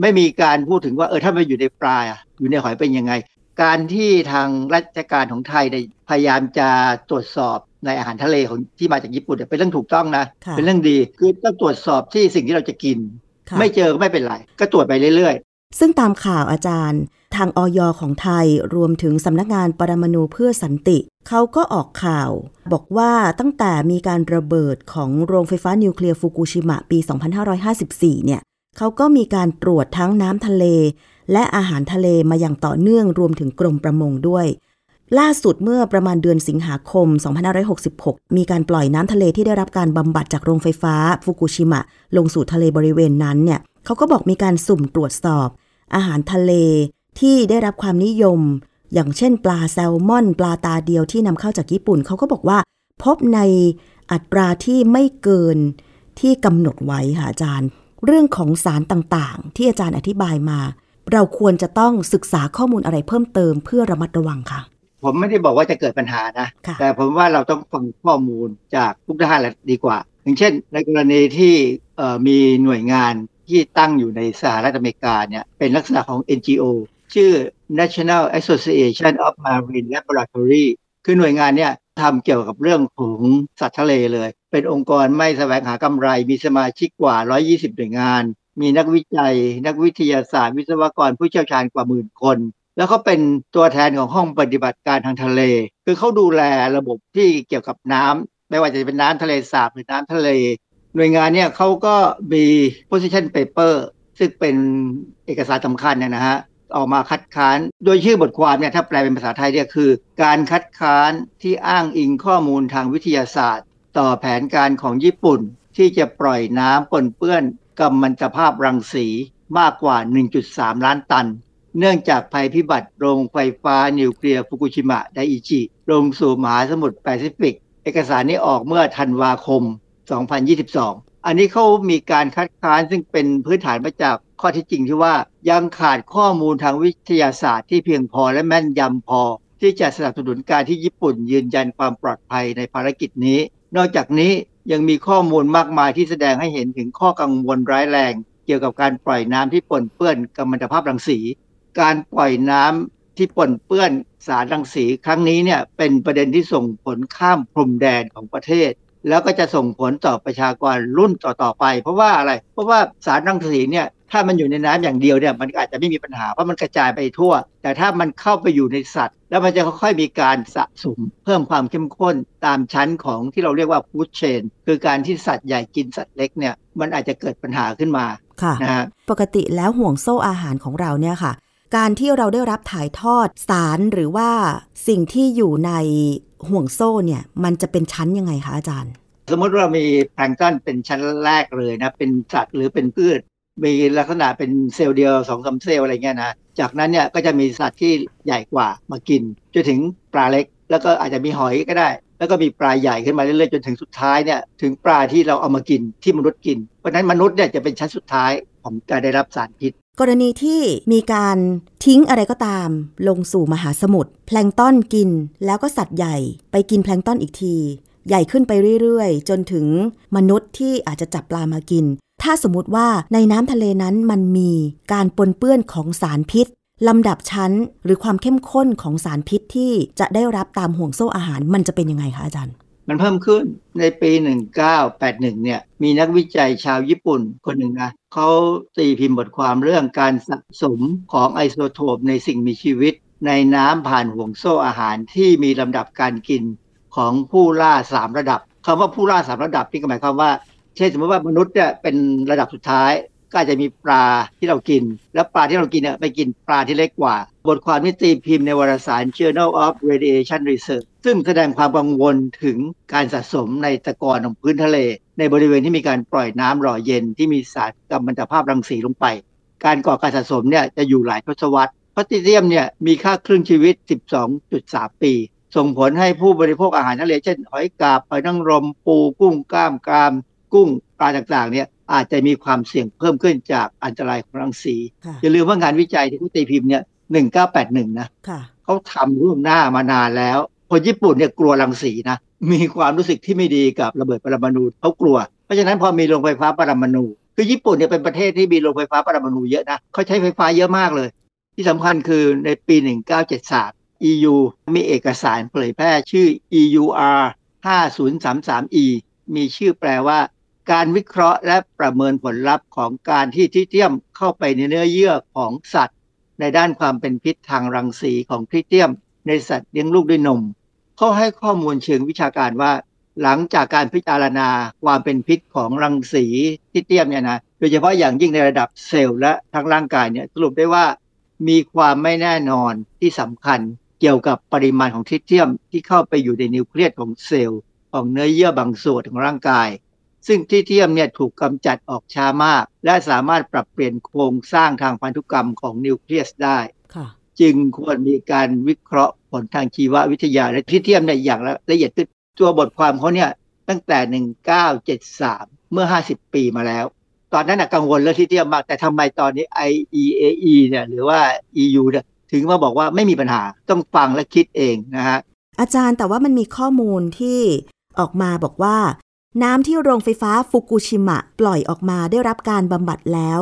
ไม่มีการพูดถึงว่าเออถ้ามันอยู่ในปลาอะอยู่ในหอยเป็นยังไง การที่ทางราชการของไทยเนี่ยพยายามจะตรวจสอบ ในอาหารทะเลของที่มาจากญี่ปุ่นเนี่ยเป็นเรื่องถูกต้องนะค่ะเป็นเรื่องดีคือต้องตรวจสอบที่สิ่งที่เราจะกินค่ะไม่เจอก็ไม่เป็นไร ก็ตรวจไปเรื่อยซึ่งตามข่าวอาจารย์ ทางออยของไทยรวมถึงสำนักงานปรมาณูเพื่อสันติ เขาก็ออกข่าว บอกว่าตั้งแต่มีการระเบิดของโรงไฟฟ้านิวเคลียร์ฟุกุชิมะปี 2554 เนี่ยเขาก็มีการตรวจทั้งน้ำทะเล และอาหารทะเลมาอย่างต่อเนื่องรวมถึงกรมประมงด้วย ล่าสุดเมื่อประมาณเดือนสิงหาคม 2566 มีการปล่อยน้ำทะเลที่ได้รับการบำบัดจากโรงไฟฟ้าฟุกุชิมะ ลงสู่ทะเลบริเวณนั้นเนี่ยเขาก็บอกมีการสุ่มตรวจสอบ อาหารทะเลที่ได้รับความนิยม อย่างเช่น ปลาแซลมอน ปลาตาเดียวที่นำเข้าจากญี่ปุ่น เขาก็บอกว่า พบในอัตราที่ไม่เกินที่กำหนดไว้ค่ะอาจารย์ เรื่องของสารต่างๆ ที่อาจารย์อธิบายมา เราควรจะต้องศึกษาข้อมูลอะไรเพิ่มเติมเพื่อระมัดระวังค่ะ ผมไม่ได้บอกว่าจะเกิดปัญหานะค่ะแต่ผมว่าเราต้องฟังข้อมูลจากทุกด้านแหละดีกว่า อย่างเช่น ในกรณีที่เอ่อมีหน่วยงานที่ตั้งอยู่ในสหรัฐอเมริกาเนี่ยเป็นลักษณะของ NGO ชื่อ National Association of Marine Laboratory คือหน่วยงานเนี่ยทำเกี่ยวกับเรื่องของสัตว์ทะเลเลย เป็นองค์กรไม่แสวงหากำไร มีสมาชิกกว่า 120 หน่วยงาน มีนักวิจัย นักวิทยาศาสตร์ วิศวกรผู้เชี่ยวชาญกว่าหมื่นคน แล้วเขาเป็นตัวแทนของห้องปฏิบัติการทางทะเล คือเขาดูแลระบบที่เกี่ยวกับน้ำไม่ว่าจะเป็นน้ำทะเลสาบหรือน้ำทะเล หน่วยงานเนี่ยเขาก็มี position paper ซึ่งเป็นเอกสารสำคัญเนี่ยนะฮะออกมาคัดค้าน โดยชื่อบทความเนี่ยถ้าแปลเป็นภาษาไทยเนี่ยคือ การคัดค้านที่อ้างอิงข้อมูลทางวิทยาศาสตร์ ต่อแผนการของญี่ปุ่น ที่จะปล่อยน้ำปนเปื้อนกัมมันตภาพรังสีมากกว่า 1.3 ล้านตัน เนื่องจากภัยพิบัติโรงไฟฟ้านิวเคลียร์ฟุกุชิมะไดอิจิลงสู่มหาสมุทรแปซิฟิก เอกสารนี้ออกเมื่อธันวาคม 2022 อันนี้เขามีการคัดค้านซึ่งเป็นพื้นฐานมาจากข้อที่จริงที่ว่ายังขาดข้อมูลทางวิทยาศาสตร์ที่เพียงพอและแม่นยำพอ ที่จะสนับสนุนการที่ญี่ปุ่นยืนยันความปลอดภัยในภารกิจนี้ นอกจากนี้ยังมีข้อมูลมากมายที่แสดงให้เห็นถึงข้อกังวลร้ายแรง เกี่ยวกับการปล่อยน้ำที่ปนเปื้อนกัมมันตภาพรังสี การปล่อยน้ำที่ปนเปื้อนสารรังสีครั้งนี้เนี่ยเป็นประเด็นที่ส่งผลข้ามพรมแดนของประเทศ แล้วก็จะส่งผลต่อประชากรรุ่นต่อๆไป เพราะว่าอะไรเพราะว่าสารรังสีเนี่ยถ้ามันอยู่ในน้ำอย่างเดียวเนี่ยมันอาจจะไม่มีปัญหาเพราะมันกระจายไปทั่ว แต่ถ้ามันเข้าไปอยู่ในสัตว์ แล้วมันจะค่อยๆมีการสะสม เพิ่มความเข้มข้นตามชั้นของที่เราเรียกว่าฟู้ดเชนคือการที่สัตว์ใหญ่กินสัตว์เล็กเนี่ยมันอาจจะเกิดปัญหาขึ้นมาค่ะนะฮะปกติแล้วห่วงโซ่อาหารของเราเนี่ยค่ะ การที่เราได้รับถ่ายทอดสารหรือว่าสิ่งที่อยู่ในห่วงโซ่เนี่ยมันจะเป็นชั้นยังไงคะอาจารย์ สมมติว่ามีแพลงก์ต้นเป็นชั้นแรกเลยนะ เป็นสัตว์หรือเป็นพืช มีลักษณะเป็นเซลล์เดียวสองสามเซลล์อะไรเงี้ยนะ จากนั้นเนี่ยก็จะมีสัตว์ที่ใหญ่กว่ามากินจนถึงปลาเล็ก แล้วก็อาจจะมีหอยก็ได้ แล้วก็มีปลาใหญ่ขึ้นมาเรื่อยๆจนถึงสุดท้ายเนี่ยถึงปลาที่เราเอามากินที่มนุษย์กิน เพราะฉะนั้นมนุษย์เนี่ยจะเป็นชั้นสุดท้ายของการได้รับสารพิษ กรณีที่มีการทิ้งอะไรก็ตาม ลงสู่มหาสมุทรแพลงต้นกินแล้วก็สัตว์ใหญ่ ไปกินแพลงต้นอีกที ใหญ่ขึ้นไปเรื่อยๆ จนถึงมนุษย์ที่อาจจะจับปลามากิน ถ้าสมมติว่าในน้ำทะเลนั้นมันมีการปนเปื้อนของสารพิษลำดับชั้นหรือความเข้มข้นของสารพิษที่จะได้รับตามห่วงโซ่อาหารมันจะเป็นยังไงคะอาจารย์ มันเพิ่มขึ้นในปี 1981 เนี่ย มีนักวิจัยชาวญี่ปุ่นคนหนึ่งนะเขาตีพิมพ์บทความเรื่องการสะสมของไอโซโทปในสิ่งมีชีวิต ในน้ำผ่านห่วงโซ่อาหารที่มีลำดับการกินของผู้ล่าสามระดับคำว่าผู้ล่าสามระดับนี่ก็หมายความว่า เช่นสมมติว่ามนุษย์เนี่ยเป็นระดับสุดท้าย ก็อาจจะมีปลาที่เรากิน แล้วปลาที่เรากินเนี่ยไปกินปลาที่เล็กกว่า บทความที่ตีพิมพ์ในวารสาร Journal of Radiation Research ซึ่งแสดงความกังวลถึงการสะสมในตะกอนของพื้นทะเล ในบริเวณที่มีการปล่อยน้ำหล่อเย็นที่มีสารกัมมันตภาพรังสีลงไป การก่อการสะสมเนี่ยจะอยู่หลายทศวรรษพราติเทียมเนี่ยมีค่าครึ่งชีวิต 12.3 ปี ส่งผลให้ผู้บริโภคอาหารทะเลเช่นหอยกาบหอยนางรมปูกุ้งกล้ามกราม กุ้งปลาต่างๆเนี่ย อาจจะมีความเสี่ยงเพิ่มขึ้นจากอันตรายของรังสีค่ะอย่าลืมว่างานวิจัยที่เขาตีพิมพ์เนี่ย1981นะค่ะเขาทำร่วมหน้ามานานแล้ว คนญี่ปุ่นเนี่ยกลัวรังสีนะ มีความรู้สึกที่ไม่ดีกับระเบิดปรมาณูเขากลัว เพราะฉะนั้นพอมีโรงไฟฟ้าปรมาณูคือญี่ปุ่นเนี่ยเป็นประเทศที่มีโรงไฟฟ้าปรมาณูเยอะนะเขาใช้ไฟฟ้าเยอะมากเลย ที่สำคัญคือในปี 1973 EU มีเอกสารเผยแพร่ชื่อ EUR 5033E มีชื่อแปลว่า การวิเคราะห์และประเมินผลลัพธ์ของการที่ทิเทียมเข้าไปในเนื้อเยื่อของสัตว์ ในด้านความเป็นพิษทางรังสีของทริเทียม ในสัตว์เลี้ยงลูกด้วยนมเขาให้ข้อมูลเชิงวิชาการว่า หลังจากการพิจารณาความเป็นพิษของรังสีทริเทียมเนี่ยนะโดยเฉพาะอย่างยิ่งในระดับเซลล์และทั้งร่างกายเนี่ยสรุปได้ว่า มีความไม่แน่นอนที่สำคัญเกี่ยวกับปริมาณของทริเทียมที่เข้าไปอยู่ในนิวเคลียสของเซลล์ของเนื้อเยื่อบางส่วนของร่างกาย ซึ่งทริเทียมเนี่ยถูกกำจัดออกช้ามาก และสามารถปรับเปลี่ยนโครงสร้างทางพันธุกรรมของนิวเคลียสได้ค่ะจึงควรมีการวิเคราะห์ผลทางชีววิทยาและทริเทียมในอย่างละเอียดขึ้นตัวบทความเขาเนี่ยตั้งแต่ 1973 เมื่อ 50 ปีมาแล้ว ตอนนั้นนะกังวลเรื่องทริเทียมมาก แต่ทำไมตอนนี้ IEAE เนี่ยหรือว่า EU เนี่ยถึงมาบอกว่าไม่มีปัญหาต้องฟังและคิดเองนะฮะอาจารย์แต่ว่ามันมีข้อมูลที่ออกมาบอกว่า น้ำที่โรงไฟฟ้าฟุกุชิมะปล่อยออกมาได้รับการบำบัดแล้ว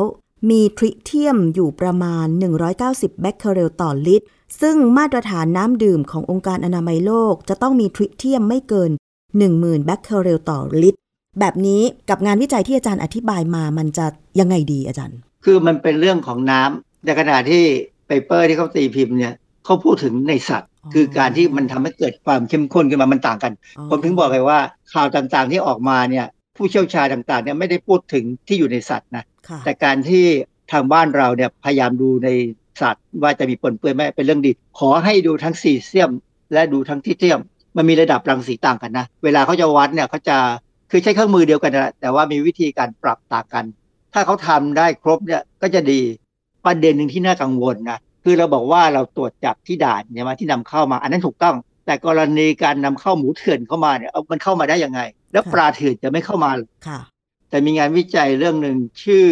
มีทริเทียมอยู่ประมาณ 190 เบคเคอเรลต่อลิตร ซึ่งมาตรฐานน้ำดื่มขององค์การอนามัยโลก จะต้องมีทริเทียมไม่เกิน 10,000 เบคเคอเรลต่อลิตร แบบนี้กับงานวิจัยที่อาจารย์อธิบายมามันจะยังไงดีอาจารย์ คือมันเป็นเรื่องของน้ำในขณะที่ paper ที่เขาตีพิมพ์เนี่ย เขาพูดถึงในสัตว์อ๋อคือการที่มันทำให้เกิดความเข้มข้นขึ้นมามันต่างกัน ผมถึงบอกเลยว่าข่าวต่างๆที่ออกมาเนี่ยผู้เชี่ยวชาญต่างๆเนี่ยไม่ได้พูดถึงที่อยู่ในสัตว์นะค่ะแต่การที่ทางบ้านเราเนี่ยพยายามดูในสัตว์ว่าจะมีปนเปื้อนไหมเป็นเรื่องดี ขอให้ดูทั้งซีเซียม และดูทั้งทิเทียม มันมีระดับรังสีต่างกันนะ เวลาเขาจะวัดเนี่ยเขาจะคือใช้เครื่องมือเดียวกันนะแต่ว่ามีวิธีการปรับต่างกัน ถ้าเขาทำได้ครบเนี่ยก็จะดีประเด็นหนึ่งที่น่ากังวลนะ คือเราบอกว่าเราตรวจจับที่ด่านใช่ไหมที่นำเข้ามา อันนั้นถูกต้อง แต่กรณีการนำเข้าหมูเถื่อนเข้ามาเนี่ยเอามันเข้ามาได้ยังไง แล้วค่ะปลาเถื่อนจะไม่เข้ามาค่ะ แต่มีงานวิจัยเรื่องหนึ่งชื่อ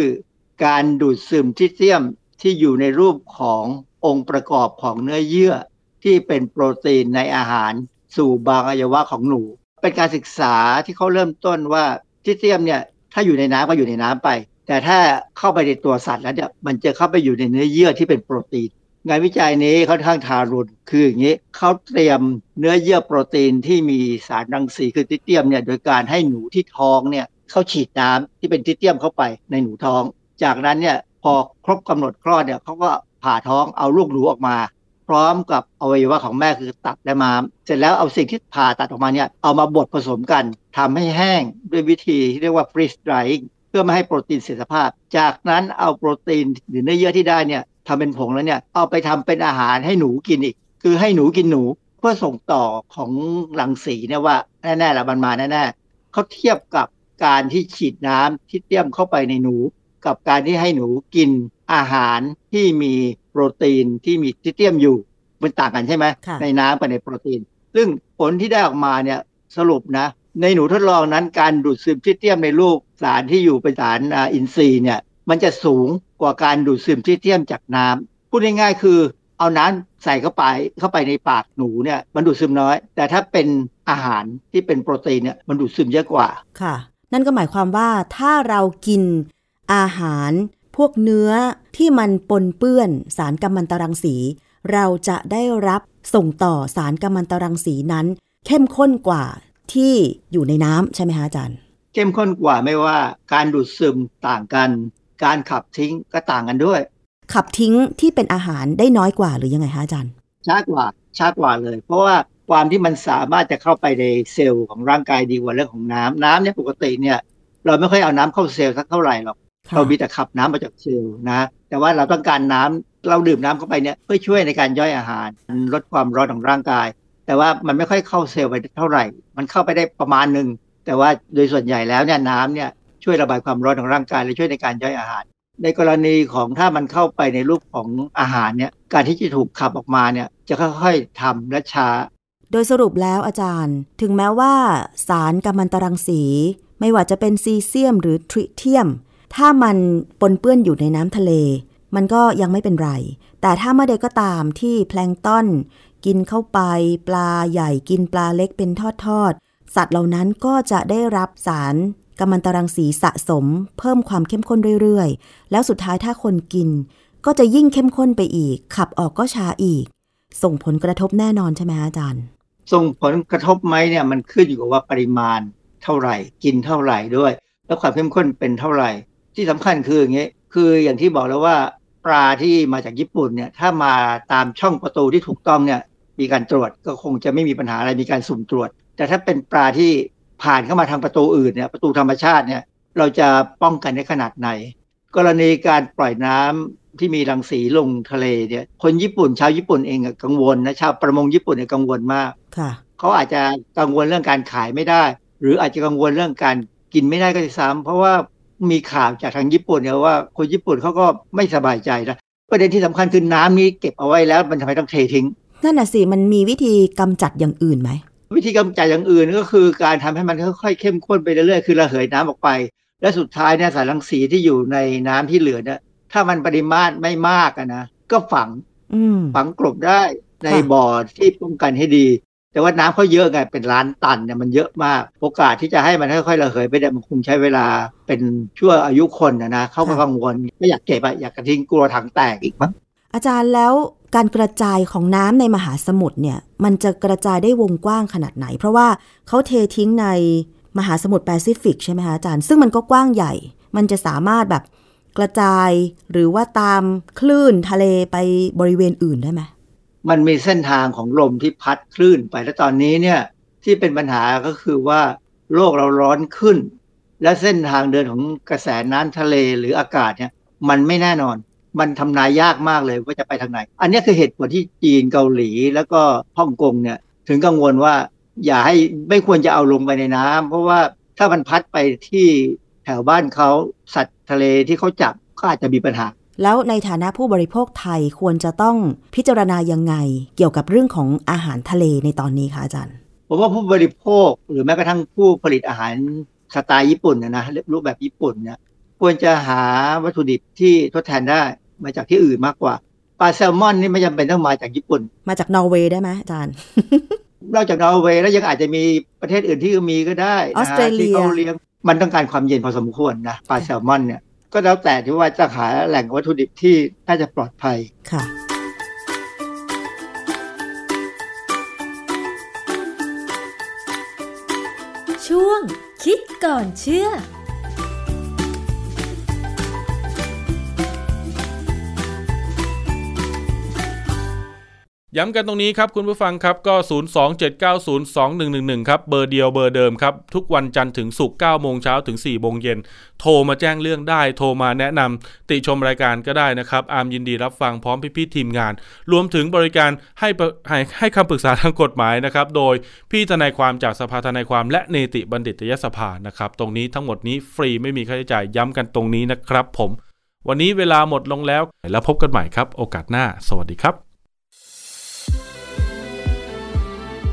การดูดซึมทิเซียมที่อยู่ในรูปขององค์ประกอบของเนื้อเยื่อ ที่เป็นโปรตีนในอาหาร สู่บางอวัยวะของหนู เป็นการศึกษาที่เขาเริ่มต้นว่าทิเซียมเนี่ยถ้าอยู่ในน้ำก็อยู่ในน้ำไป แต่ถ้าเข้าไปในตัวสัตว์แล้วเนี่ยมันจะเข้าไปอยู่ในเนื้อเยื่อที่เป็นโปรตีน งานวิจัยนี้ค่อนข้างทารุณคืออย่างนี้เขาเตรียมเนื้อเยื่อโปรตีนที่มีสารรังสีคือทิเซียมเนี่ยโดยการให้หนูที่ท้องเนี่ยเขาฉีดน้ำที่เป็นทิเซียมเข้าไปในหนูท้อง จากนั้นเนี่ยพอครบกำหนดคลอดเนี่ยเขาก็ผ่าท้องเอาลูกหนูออกมา พร้อมกับอวัยวะของแม่คือตับและม้าม เสร็จแล้วเอาสิ่งที่ผ่าตัดออกมาเนี่ยเอามาบดผสมกันทำให้แห้งด้วยวิธีที่เรียกว่า freeze drying เพื่อไม่ให้โปรตีนเสียสภาพ จากนั้นเอาโปรตีนหรือเนื้อเยื่อที่ได้เนี่ย ทำเป็นผงแล้วเนี่ย เอาไปทำเป็นอาหารให้หนูกินอีก คือให้หนูกินหนูเพื่อส่งต่อของหลังสีเนี่ยว่าแน่ๆละมันมาแน่ๆเขาเทียบกับการที่ฉีดน้ำที่เตรียมเข้าไปในหนู กับการที่ให้หนูกินอาหารที่มีโปรตีนที่มีทิเตียมอยู่มันต่างกันใช่ไหมค่ะในน้ำกับในโปรตีน ซึ่งผลที่ได้ออกมาเนี่ยสรุปนะ ในหนูทดลองนั้นการดูดซึมทิเตียมในรูปสารที่อยู่เป็นสารอ่าอินทรีย์เนี่ย มันจะสูงกว่าการดูดซึมทิเตียมจากน้ำพูดง่ายๆคือ เอาน้ำใส่เข้าไปเข้าไปในปากหนูเนี่ยมันดูดซึมน้อย แต่ถ้าเป็นอาหารที่เป็นโปรตีนเนี่ยมันดูดซึมเยอะกว่าค่ะ นั่นก็หมายความว่าถ้าเรากินอาหารพวกเนื้อที่มันปนเปื้อนสารกัมมันตรังสี เราจะได้รับส่งต่อสารกัมมันตรังสีนั้น เข้มข้นกว่าที่อยู่ในน้ำใช่ไหมคะอาจารย์ เข้มข้นกว่าไม่ว่าการดูดซึมต่างกัน การขับทิ้งก็ต่างกันด้วย ขับทิ้งที่เป็นอาหารได้น้อยกว่าหรือยังไงคะอาจารย์ช้ากว่าช้ากว่าเลย เพราะว่าความที่มันสามารถจะเข้าไปในเซลล์ของร่างกายดีกว่าเรื่องของน้ำน้ำเนี่ยปกติเนี่ย เราไม่ค่อยเอาน้ำเข้าเซลล์สักเท่าไหร่หรอกค่ะเรามีแต่ขับน้ำมาจากเซลล์นะ แต่ว่าเราต้องการน้ำเราดื่มน้ำเข้าไปเนี่ยเพื่อช่วยในการย่อยอาหารลดความร้อนของร่างกาย แต่ว่ามันไม่ค่อยเข้าเซลล์ไปเท่าไหร่ มันเข้าไปได้ประมาณหนึ่งแต่ว่าโดยส่วนใหญ่แล้วเนี่ยน้ำเนี่ย ช่วยระบายความร้อนของร่างกายและช่วยในการย่อยอาหาร ในกรณีของถ้ามันเข้าไปในรูปของอาหารเนี่ยการที่จะถูกขับออกมาเนี่ยจะค่อยๆทำและช้า โดยสรุปแล้วอาจารย์ ถึงแม้ว่าสารกัมมันตรังสี ไม่ว่าจะเป็นซีเซียมหรือทริเทียม ถ้ามันปนเปื้อนอยู่ในน้ำทะเล มันก็ยังไม่เป็นไร แต่ถ้าเมื่อใดก็ตามที่แพลงต้อนกินเข้าไปปลาใหญ่กินปลาเล็กเป็นทอดๆสัตว์เหล่านั้นก็จะได้รับสาร กัมมันตรังสีสะสม เพิ่มความเข้มข้นเรื่อยๆ แล้วสุดท้ายถ้าคนกิน ก็จะยิ่งเข้มข้นไปอีก ขับออกก็ช้าอีก ส่งผลกระทบแน่นอนใช่ไหมอาจารย์ ส่งผลกระทบไหมเนี่ยมันขึ้นอยู่กับว่าปริมาณเท่าไหร่ กินเท่าไหร่ด้วย แล้วความเข้มข้นเป็นเท่าไหร่ ที่สำคัญคืออย่างนี้คืออย่างที่บอกแล้วว่าปลาที่มาจากญี่ปุ่นเนี่ยถ้ามาตามช่องประตูที่ถูกต้องเนี่ยมีการตรวจก็คงจะไม่มีปัญหาอะไรมีการสุ่มตรวจ แต่ถ้าเป็นปลาที่ ผ่านเข้ามาทางประตูอื่นเนี่ยประตูธรรมชาติเนี่ยเราจะป้องกันได้ขนาดไหน กรณีการปล่อยน้ำที่มีรังสีลงทะเลเนี่ยคนญี่ปุ่นชาวญี่ปุ่นเองอะกังวลนะชาวประมงญี่ปุ่นเนี่ยกังวลมากค่ะเขาอาจจะกังวลเรื่องการขายไม่ได้ หรืออาจจะกังวลเรื่องการกินไม่ได้ก็ได้ซ้ำเพราะว่ามีข่าวจากทางญี่ปุ่นเนี่ยว่าคนญี่ปุ่นเขาก็ไม่สบายใจนะประเด็นที่สำคัญคือน้ำนี้เก็บเอาไว้แล้วมันทำไมต้องเททิ้งนั่นน่ะสิมันมีวิธีกำจัดอย่างอื่นไหม วิธีกำจัดอย่างอื่นก็คือการทำให้มันค่อยๆเข้มข้นไปเรื่อยๆคือระเหยน้ำออกไป และสุดท้ายเนี่ยสารรังสีที่อยู่ในน้ำที่เหลือเนี่ยถ้ามันปริมาตรไม่มากอะนะก็ฝังอืมฝังกลบได้ในค่ะบ่อที่ป้องกันให้ดี แต่ว่าน้ำเขาเยอะไงเป็นล้านตันเนี่ยมันเยอะมาก โอกาสที่จะให้มันค่อยๆระเหยไปเนี่ยมันคงใช้เวลาเป็นชั่วอายุคนนะนะเขาก็กังวลไม่อยากเก็บอะอยากกระทิ้งกลัวถังแตกอีกมั้งอาจารย์แล้ว การกระจายของน้ำในมหาสมุทรเนี่ยมันจะกระจายได้วงกว้างขนาดไหน เพราะว่าเขาเททิ้งในมหาสมุทรแปซิฟิกใช่ไหมคะอาจารย์ ซึ่งมันก็กว้างใหญ่ มันจะสามารถแบบกระจายหรือว่าตามคลื่นทะเลไปบริเวณอื่นได้ไหมมันมีเส้นทางของลมที่พัดคลื่นไปแล้วตอนนี้เนี่ยที่เป็นปัญหาก็คือว่าโลกเราร้อนขึ้น และเส้นทางเดินของกระแสน้ำทะเลหรืออากาศเนี่ยมันไม่แน่นอน มันทำนายยากมากเลยว่าจะไปทางไหน อันนี้คือเหตุผลที่จีนเกาหลีแล้วก็ฮ่องกงเนี่ย ถึงกังวลว่า อย่าให้ไม่ควรจะเอาลงไปในน้ำเพราะว่าถ้ามันพัดไปที่แถวบ้านเขาสัตว์ทะเลที่เขาจับก็อาจจะมีปัญหา แล้วในฐานะผู้บริโภคไทยควรจะต้องพิจารณายังไง เกี่ยวกับเรื่องของอาหารทะเลในตอนนี้คะอาจารย์ผมว่าผู้บริโภคหรือแม้กระทั่งผู้ผลิตอาหารสไตล์ญี่ปุ่นนะนะรูปแบบญี่ปุ่นเนี่ยควรจะหาวัตถุดิบที่ทดแทนได้ มาจากที่อื่นมากกว่าปลาแซลมอนนี่ไม่จำเป็นต้องมาจากญี่ปุ่น มาจากนอร์เวย์ได้ไหมอาจารย์นอกจากนอร์เวย์แล้วยังอาจจะมีประเทศอื่นที่มีก็ได้ออสเตรเลียที่เขาเลี้ยงมันต้องการความเย็นพอสมควรนะปลาแซลมอนเนี่ยก็แล้วแต่ที่ว่าจะหาแหล่งวัตถุดิบที่น่าจะปลอดภัยค่ะ ช่วงคิดก่อนเชื่อ ย้ำกันตรงนี้ครับคุณผู้ฟังครับก็ 027902111 ครับ เบอร์เดียวเบอร์เดิมครับ ทุกวันจันทร์ถึงศุกร์9โมงเช้าถึง4โมงเย็น โทรมาแจ้งเรื่องได้ โทรมาแนะนำติชมรายการก็ได้นะครับ อาร์มยินดีรับฟังพร้อมพี่ๆทีมงาน รวมถึงบริการให้ให้ให้คำปรึกษาทางกฎหมายนะครับ โดยพี่ทนายความจากสภาทนายความและเนติบัณฑิตยสภานะครับ ตรงนี้ทั้งหมดนี้ฟรีไม่มีค่าใช้จ่ายย้ำกันตรงนี้นะครับ ผม วันนี้เวลาหมดลงแล้ว แล้วพบกันใหม่ครับ โอกาสหน้า สวัสดีครับ